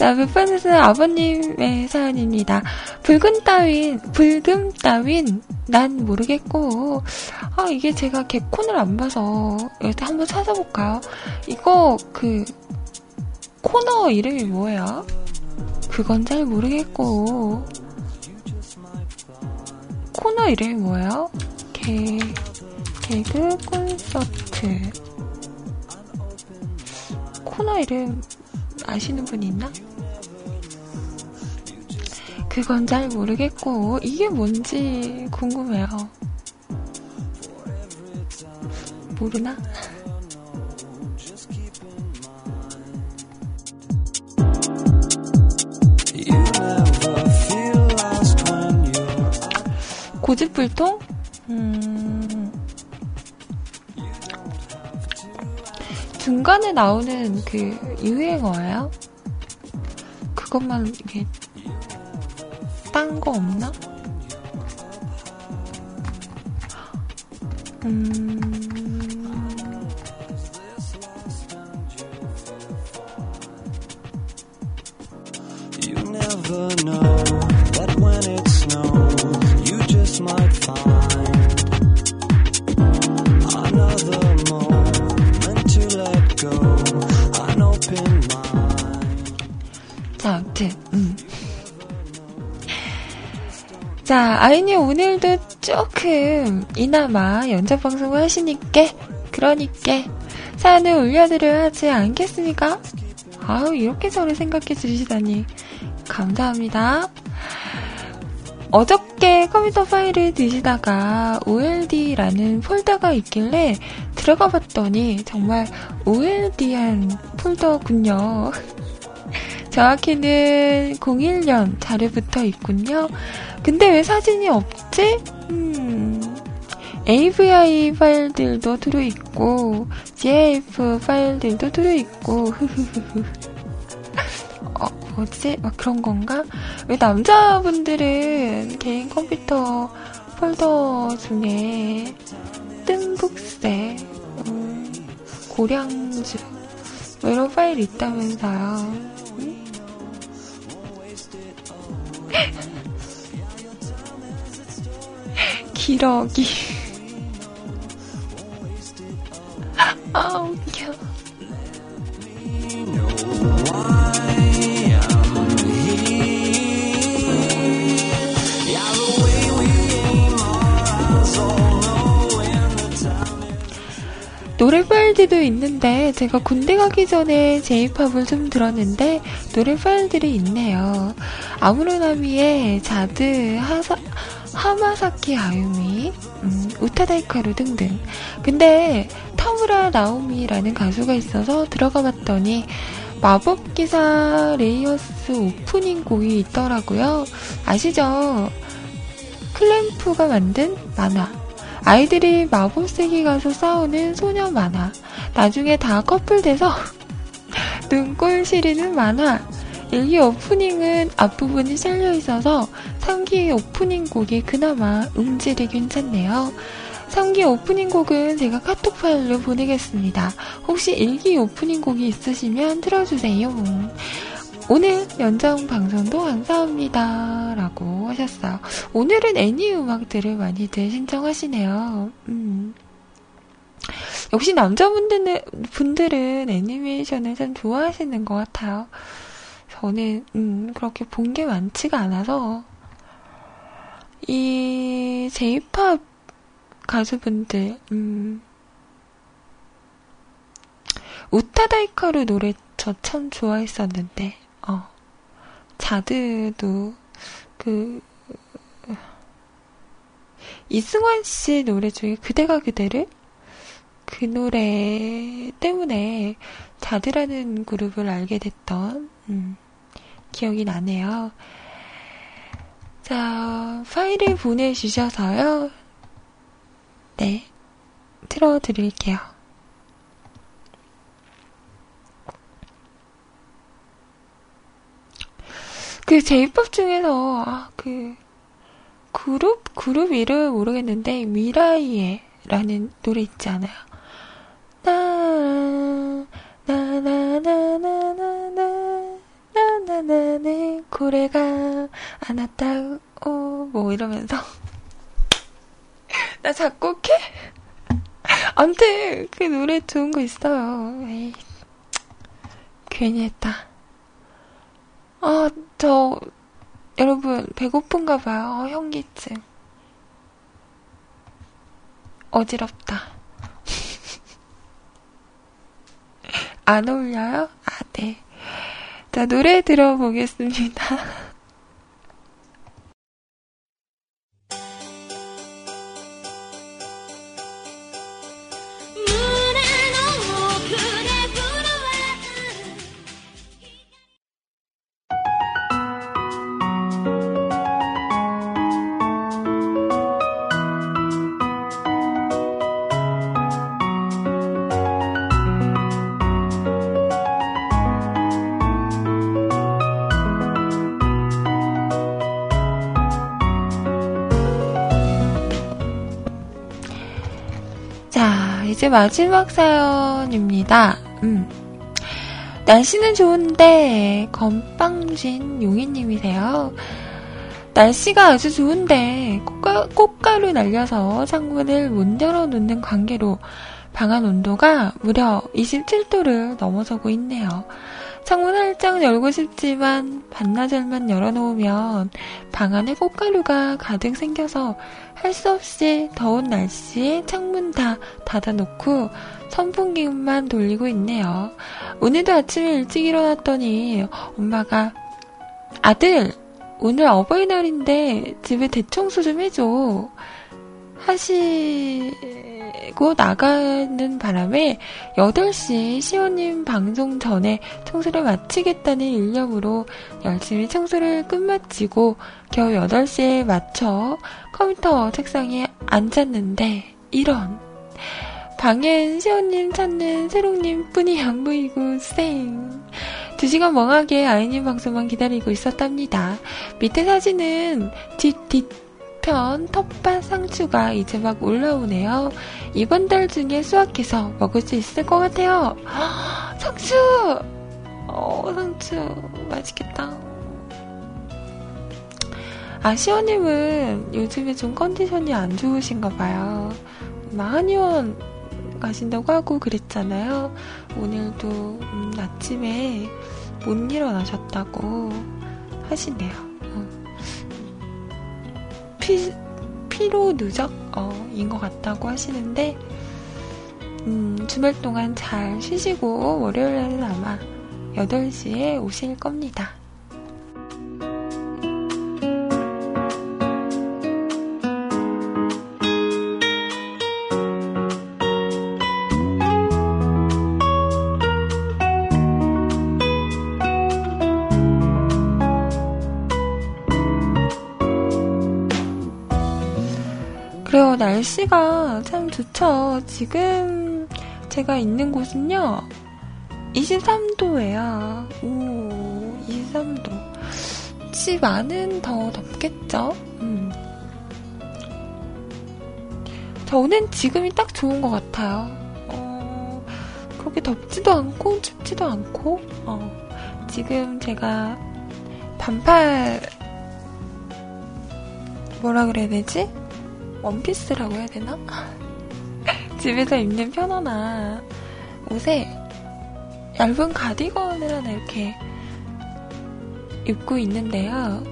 S1: 자, 몇 번에서 아버님의 사연입니다. 붉은 따윈, 붉음 따윈, 난 모르겠고, 아, 이게 제가 개콘을 안 봐서, 여기 한번 찾아볼까요? 이거, 그, 코너 이름이 뭐예요? 그건 잘 모르겠고, 코너 이름이 뭐예요? 개, 개그 콘서트. 코너 이름 아시는 분 있나? 그건 잘 모르겠고, 이게 뭔지 궁금해요. 모르나? 고집불통? 음, 중간에 나오는 그 유행어예요? 그것만 이게 딴 거 없나? 음, 자, 아이님 오늘도 조금 이나마 연작 방송을 하시니까, 그러니까, 사연을 올려드려야 하지 않겠습니까? 아우, 이렇게 저를 생각해 주시다니. 감사합니다. 어저께 컴퓨터 파일을 뒤지다가 OLD라는 폴더가 있길래 들어가 봤더니 정말 OLD한 폴더군요. 정확히는 01년 자료 붙어 있군요. 근데 왜 사진이 없지? 음, AVI 파일들도 들어있고, GIF 파일들도 들어있고. 어, 뭐지? 막 그런 건가? 왜 남자분들은 개인 컴퓨터 폴더 중에 뜬북새, 음, 고량주, 뭐 이런 파일이 있다면서요. 음? 기러기. 아, 웃겨. 노래 파일들도 있는데 제가 군대 가기 전에 J-pop을 좀 들었는데 노래 파일들이 있네요. 아무로 나미에, ZARD 하사, 하마사키 아유미, 음, 우타다 히카루 등등. 근데 타무라 나오미라는 가수가 있어서 들어가 봤더니 마법기사 레이어스 오프닝 곡이 있더라고요. 아시죠? CLAMP가 만든 만화. 아이들이 마법 세계 가서 싸우는 소녀 만화. 나중에 다 커플 돼서 눈꼴 시리는 만화. 1기 오프닝은 앞부분이 잘려 있어서 3기 오프닝 곡이 그나마 음질이 괜찮네요. 3기 오프닝 곡은 제가 카톡 파일로 보내겠습니다. 혹시 1기 오프닝 곡이 있으시면 틀어주세요. 오늘 연장 방송도 감사합니다. 라고 하셨어요. 오늘은 애니 음악들을 많이들 신청하시네요. 음. 역시 남자분들은 분들은 애니메이션을 참 좋아하시는 것 같아요. 저는 음, 그렇게 본 게 많지가 않아서 이 J-팝 가수분들 음, 우타다이카루 노래 저 참 좋아했었는데 어, 자드도 그 이승환 씨 노래 중에 그대가 그대를? 그 노래 때문에 자드라는 그룹을 알게 됐던 음, 기억이 나네요. 자, 파일을 보내주셔서요. 네, 틀어드릴게요. 그 제이팝 중에서 아, 그 그룹 그룹 이름 모르겠는데 미라이에라는 노래 있지 않아요? 나나나나나나 나 나나나네 고래가 안 왔다고 뭐 이러면서 나 작곡해? 암튼 그 노래 좋은 거 있어요. 에이, 괜히 했다. 아, 저 여러분 배고픈가 봐요. 어, 현기증. 어지럽다. 안 어울려요? 아, 네. 자, 노래 들어보겠습니다. 마지막 사연입니다. 음. 날씨는 좋은데 건빵진 용희님이세요. 날씨가 아주 좋은데 꽃가, 꽃가 루 날려서 창문을 못 열어놓는 관계로 방안 온도가 무려 27도를 넘어서고 있네요. 창문 활짝 열고 싶지만 반나절만 열어놓으면 방 안에 꽃가루가 가득 생겨서 할 수 없이 더운 날씨에 창문 다 닫아놓고 선풍기만 돌리고 있네요. 오늘도 아침에 일찍 일어났더니 엄마가 아들 오늘 어버이날인데 집에 대청소 좀 해줘 하시고 나가는 바람에 8시 시호님 방송 전에 청소를 마치겠다는 일념으로 열심히 청소를 끝마치고 겨우 8시에 맞춰 컴퓨터 책상에 앉았는데 이런 방엔 시호님 찾는 새롱님 뿐이 안 보이고 쌩. 두 시간 멍하게 아이님 방송만 기다리고 있었답니다. 밑에 사진은 뒷, 뒷 편 텃밭 상추가 이제 막 올라오네요. 이번 달 중에 수확해서 먹을 수 있을 것 같아요. 헉, 상추! 어, 상추. 맛있겠다. 아, 시호님은 요즘에 좀 컨디션이 안 좋으신가 봐요. 한의원 가신다고 하고 그랬잖아요. 오늘도 음, 아침에 못 일어나셨다고 하시네요. 어. 피, 피로 누적 어, 인것 같다고 하시는데 음, 주말 동안 잘 쉬시고 월요일에는 아마 8시에 오실 겁니다. 그래요, 날씨가 참 좋죠. 지금 제가 있는 곳은요, 23도예요. 오, 23도. 집 안은 더 덥겠죠? 음. 저는 지금이 딱 좋은 것 같아요. 어, 그렇게 덥지도 않고 춥지도 않고, 어, 지금 제가 반팔, 뭐라 그래야 되지? 원피스라고 해야 되나? 집에서 입는 편안한 옷에 얇은 가디건을 하나 이렇게 입고 있는데요.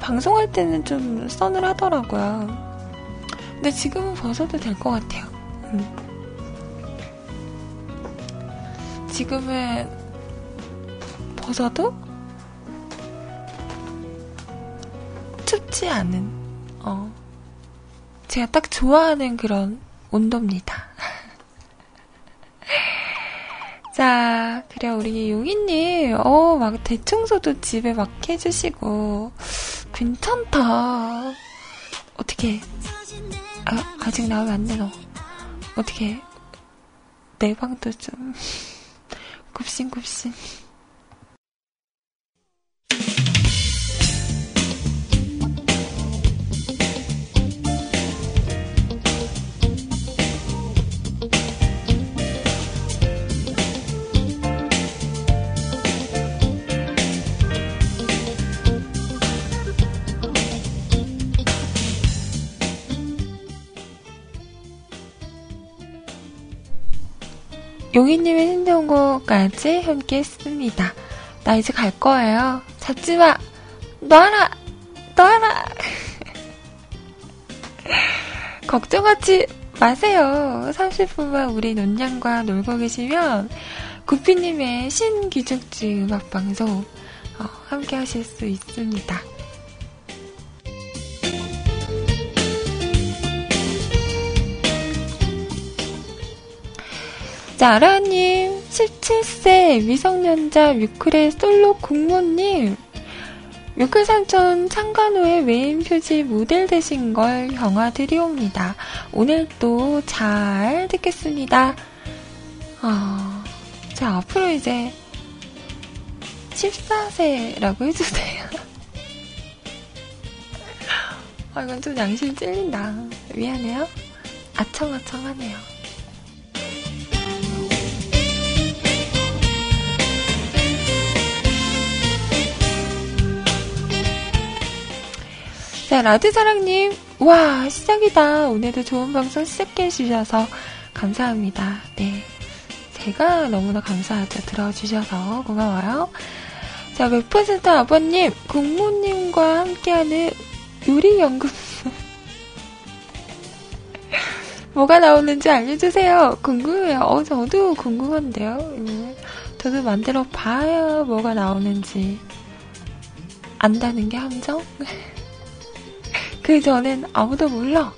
S1: 방송할 때는 좀 서늘하더라고요. 근데 지금은 벗어도 될 것 같아요. 음. 지금은 벗어도 춥지 않은, 어, 제가 딱 좋아하는 그런 온도입니다. 자, 그래, 우리 용희님, 어, 막 대청소도 집에 막 해주시고, 괜찮다. 어떻게, 아, 아직 나오면 안 돼, 너. 어떻게, 내 방도 좀, 굽신굽신. 용희님의 신청곡까지 함께 했습니다. 나 이제 갈 거예요. 잡지 마! 놔라! 놔라! 걱정하지 마세요. 30분만 우리 논양과 놀고 계시면 구피님의 신기죽지 음악방송 어, 함께 하실 수 있습니다. 자, 아라님, 17세 미성년자 뮤클의 솔로 국모님, 뮤클 삼촌 창간호의 메인 표지 모델 되신 걸 형아 드리옵니다. 오늘 또잘 듣겠습니다. 아, 자, 앞으로 이제 14세라고 해주세요. 아, 이건 좀 양심 찔린다. 미안해요. 아청아청하네요. 자, 라드사랑님, 와, 시작이다. 오늘도 좋은 방송 시작해주셔서 감사합니다. 네. 제가 너무나 감사하죠. 들어주셔서 고마워요. 자, 맥퍼센터 아버님, 국모님과 함께하는 요리연금. 뭐가 나오는지 알려주세요. 궁금해요. 어, 저도 궁금한데요. 음, 저도 만들어 봐야 뭐가 나오는지 안다는 게 함정? 그 전엔 아무도 몰라.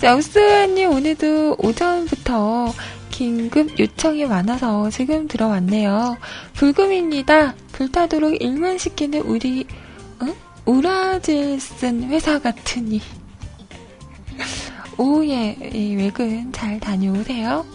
S1: 자, 우스님 오늘도 오전부터 긴급 요청이 많아서 지금 들어왔네요. 불금입니다. 불타도록 일만 시키는 우리 응? 우라질 쓴 회사 같으니. 오후에 이 외근 잘 다녀오세요.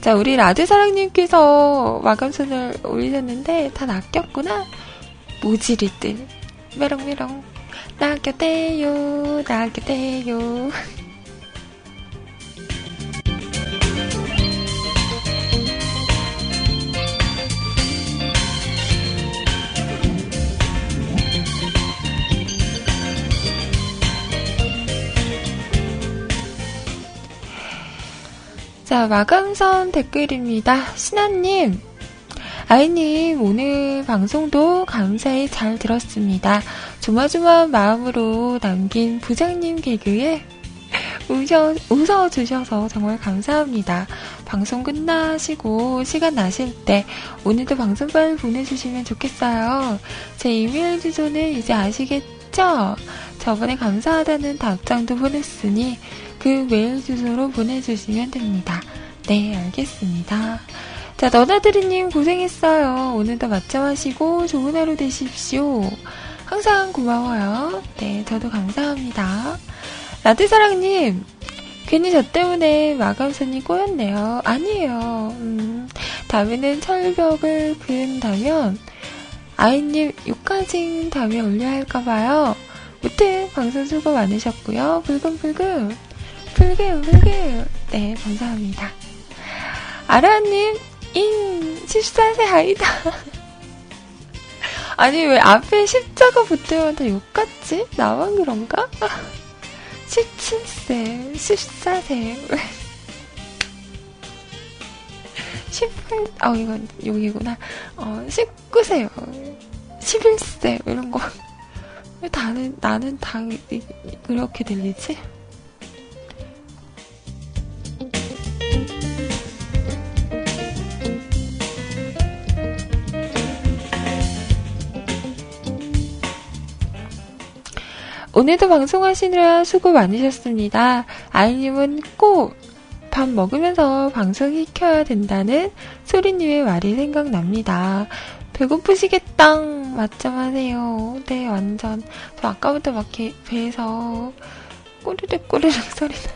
S1: 자, 우리 라드사랑님께서 마감선을 올리셨는데 다 낚였구나. 모지리들. 메롱메롱. 낚였대요, 낚였대요. 자, 마감선 댓글입니다. 신하님, 아이님, 오늘 방송도 감사히 잘 들었습니다. 조마조마한 마음으로 남긴 부장님 개그에 웃어, 웃어주셔서 정말 감사합니다. 방송 끝나시고 시간 나실 때 오늘도 방송빨 보내주시면 좋겠어요. 제 이메일 주소는 이제 아시겠죠? 저번에 감사하다는 답장도 보냈으니 그 메일 주소로 보내주시면 됩니다. 네, 알겠습니다. 자, 너나들이님 고생했어요. 오늘도 맞점하시고 좋은 하루 되십시오. 항상 고마워요. 네, 저도 감사합니다. 라드사랑님, 괜히 저 때문에 마감선이 꼬였네요. 아니에요. 음, 다음에는 철벽을 그은다면, 아이님 6까지 다음에 올려야 할까봐요. 무튼 방송 수고 많으셨고요. 불금불금, 불금, 불금. 네, 감사합니다. 아라님, 인, 14세 아이다. 아니, 왜 앞에 십자가 붙으면 다 욕같지? 나만 그런가? 17세, 14세. 18, 어, 이건 여기구나. 어, 19세요. 11세, 이런 거. 왜 나는, 나는 다 그렇게 들리지? 오늘도 방송하시느라 수고 많으셨습니다. 아이님은 꼭 밥 먹으면서 방송 시켜야 된다는 소리님의 말이 생각납니다. 배고프시겠다. 맞점하세요. 네, 완전. 저 아까부터 막 개, 배에서 꼬르륵 꼬르륵 소리 나.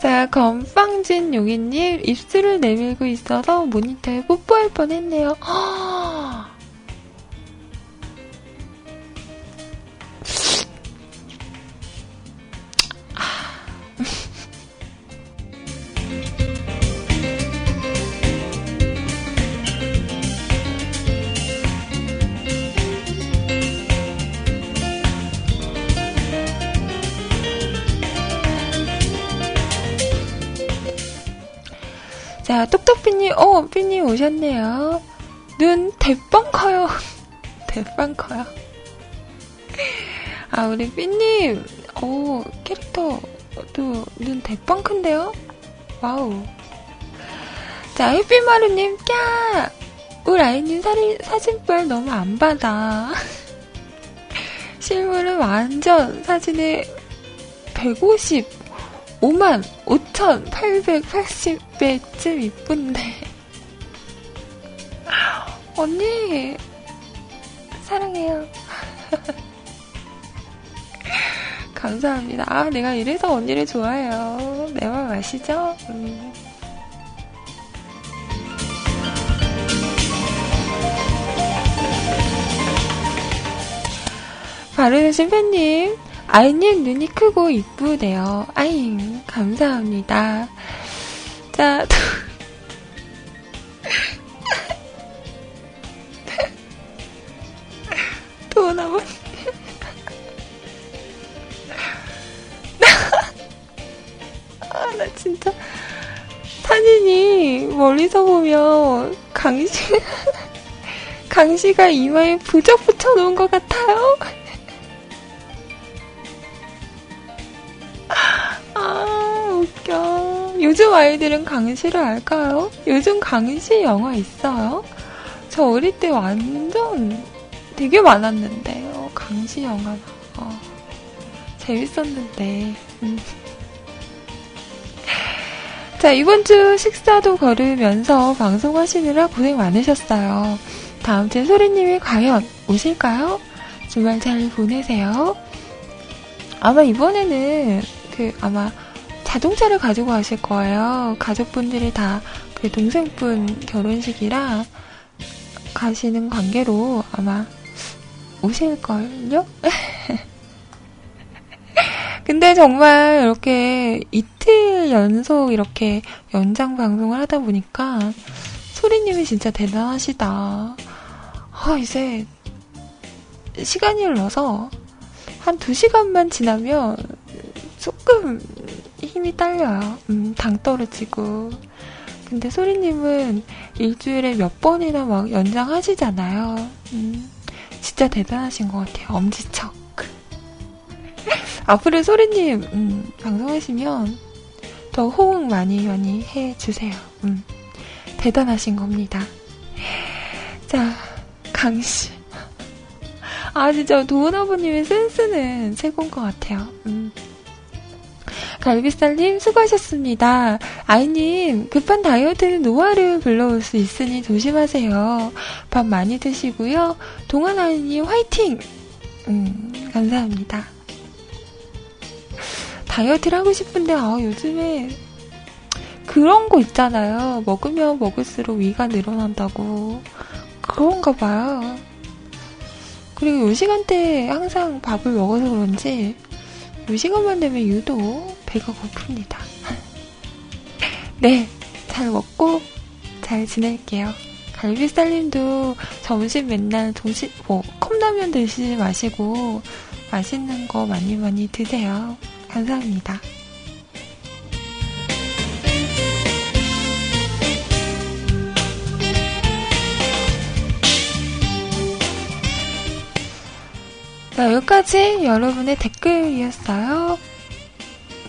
S1: 자, 건빵진 용인님, 입술을 내밀고 있어서 모니터에 뽀뽀할 뻔 했네요. 자, 똑똑삐님, 어, 삐님 오셨네요. 눈 대빵 커요. 대빵 커요. 아, 우리 삐님, 오, 캐릭터도 눈 대빵 큰데요? 와우. 자, 햇빛마루님, 까! 우리 아이님 사리, 사진빨 너무 안 받아. 실물은 완전 사진에 150, 5만 5,880배쯤 이쁜데. 언니, 사랑해요. 감사합니다. 아, 내가 이래서 언니를 좋아해요. 내말 아시죠? 음. 바르신 팬님, 아이님 눈이 크고 이쁘네요. 아잉, 감사합니다. 자, 또. 도나무 아, 나 진짜. 사진이 멀리서 보면 강시, 강시가 이마에 부적 붙여놓은 것 같아요. 아, 웃겨. 요즘 아이들은 강시를 알까요? 요즘 강시 영화 있어요? 저 어릴 때 완전 되게 많았는데, 요 강시 영화. 어, 재밌었는데. 음. 자, 이번 주 식사도 걸으면서 방송하시느라 고생 많으셨어요. 다음 주에 소리님이 과연 오실까요? 주말 잘 보내세요. 아마 이번에는 그 아마 자동차를 가지고 가실 거예요. 가족분들이 다 그 동생분 결혼식이라 가시는 관계로 아마 오실걸요? 근데 정말 이렇게 이틀 연속 이렇게 연장 방송을 하다 보니까 소리님이 진짜 대단하시다. 아, 이제 시간이 흘러서 한 두 시간만 지나면 조금 힘이 딸려요. 음, 당 떨어지고. 근데 소리님은 일주일에 몇 번이나 막 연장하시잖아요. 음, 진짜 대단하신 것 같아요. 엄지척. 앞으로 소리님, 음, 방송하시면 더 호응 많이 많이 해주세요. 음, 대단하신 겁니다. 자, 강씨. 아, 진짜 도은 아버님의 센스는 최고인 것 같아요. 음. 갈비살님 수고하셨습니다. 아이님 급한 다이어트는 노화를 불러올 수 있으니 조심하세요. 밥 많이 드시고요. 동안 아이님 화이팅! 음, 감사합니다. 다이어트를 하고 싶은데 아, 요즘에 그런 거 있잖아요. 먹으면 먹을수록 위가 늘어난다고. 그런가 봐요. 그리고 요 시간대에 항상 밥을 먹어서 그런지 요 시간만 되면 유독 배가 고픕니다. 네, 잘 먹고 잘 지낼게요. 갈비살님도 점심 맨날 동시, 뭐, 컵라면 드시지 마시고 맛있는 거 많이 많이 드세요. 감사합니다. 자, 여기까지 여러분의 댓글이었어요.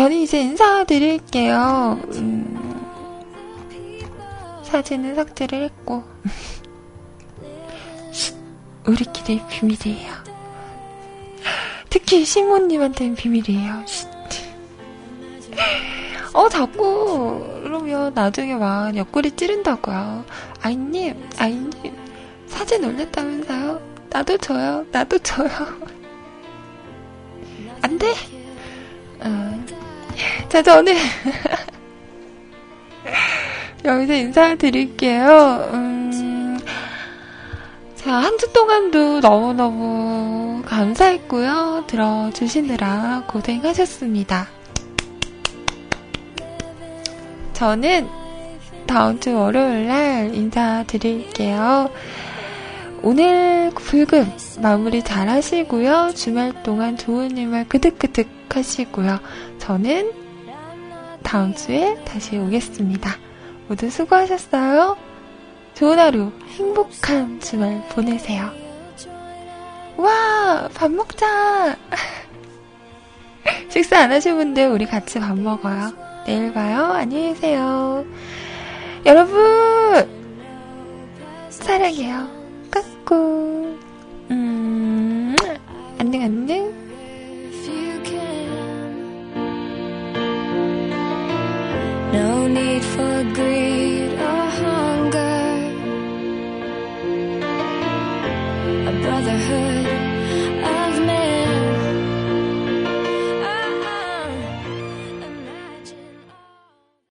S1: 저는 이제 인사드릴게요. 음, 사진은 삭제를 했고. 쉿, 우리끼리 비밀이에요. 특히 신모님한테는 비밀이에요. 쉿. 어, 자꾸, 그러면 나중에 막 옆구리 찌른다고요. 아이님, 아이님, 사진 올렸다면서요? 나도 줘요, 나도 줘요. 안 돼? 어. 자, 저는 여기서 인사드릴게요. 음, 자, 한 주 동안도 너무너무 감사했고요. 들어주시느라 고생하셨습니다. 저는 다음 주 월요일 날 인사드릴게요. 오늘 불금 마무리 잘 하시고요. 주말 동안 좋은 일만 그득그득 하시고요. 저는 다음 주에 다시 오겠습니다. 모두 수고하셨어요. 좋은 하루, 행복한 주말 보내세요. 와, 밥 먹자! 식사 안 하신 분들 우리 같이 밥 먹어요. 내일 봐요. 안녕히 계세요. 여러분! 사랑해요. 꾸꾸. 음, 안녕, 안녕.
S2: No need for greed or hunger. A brotherhood.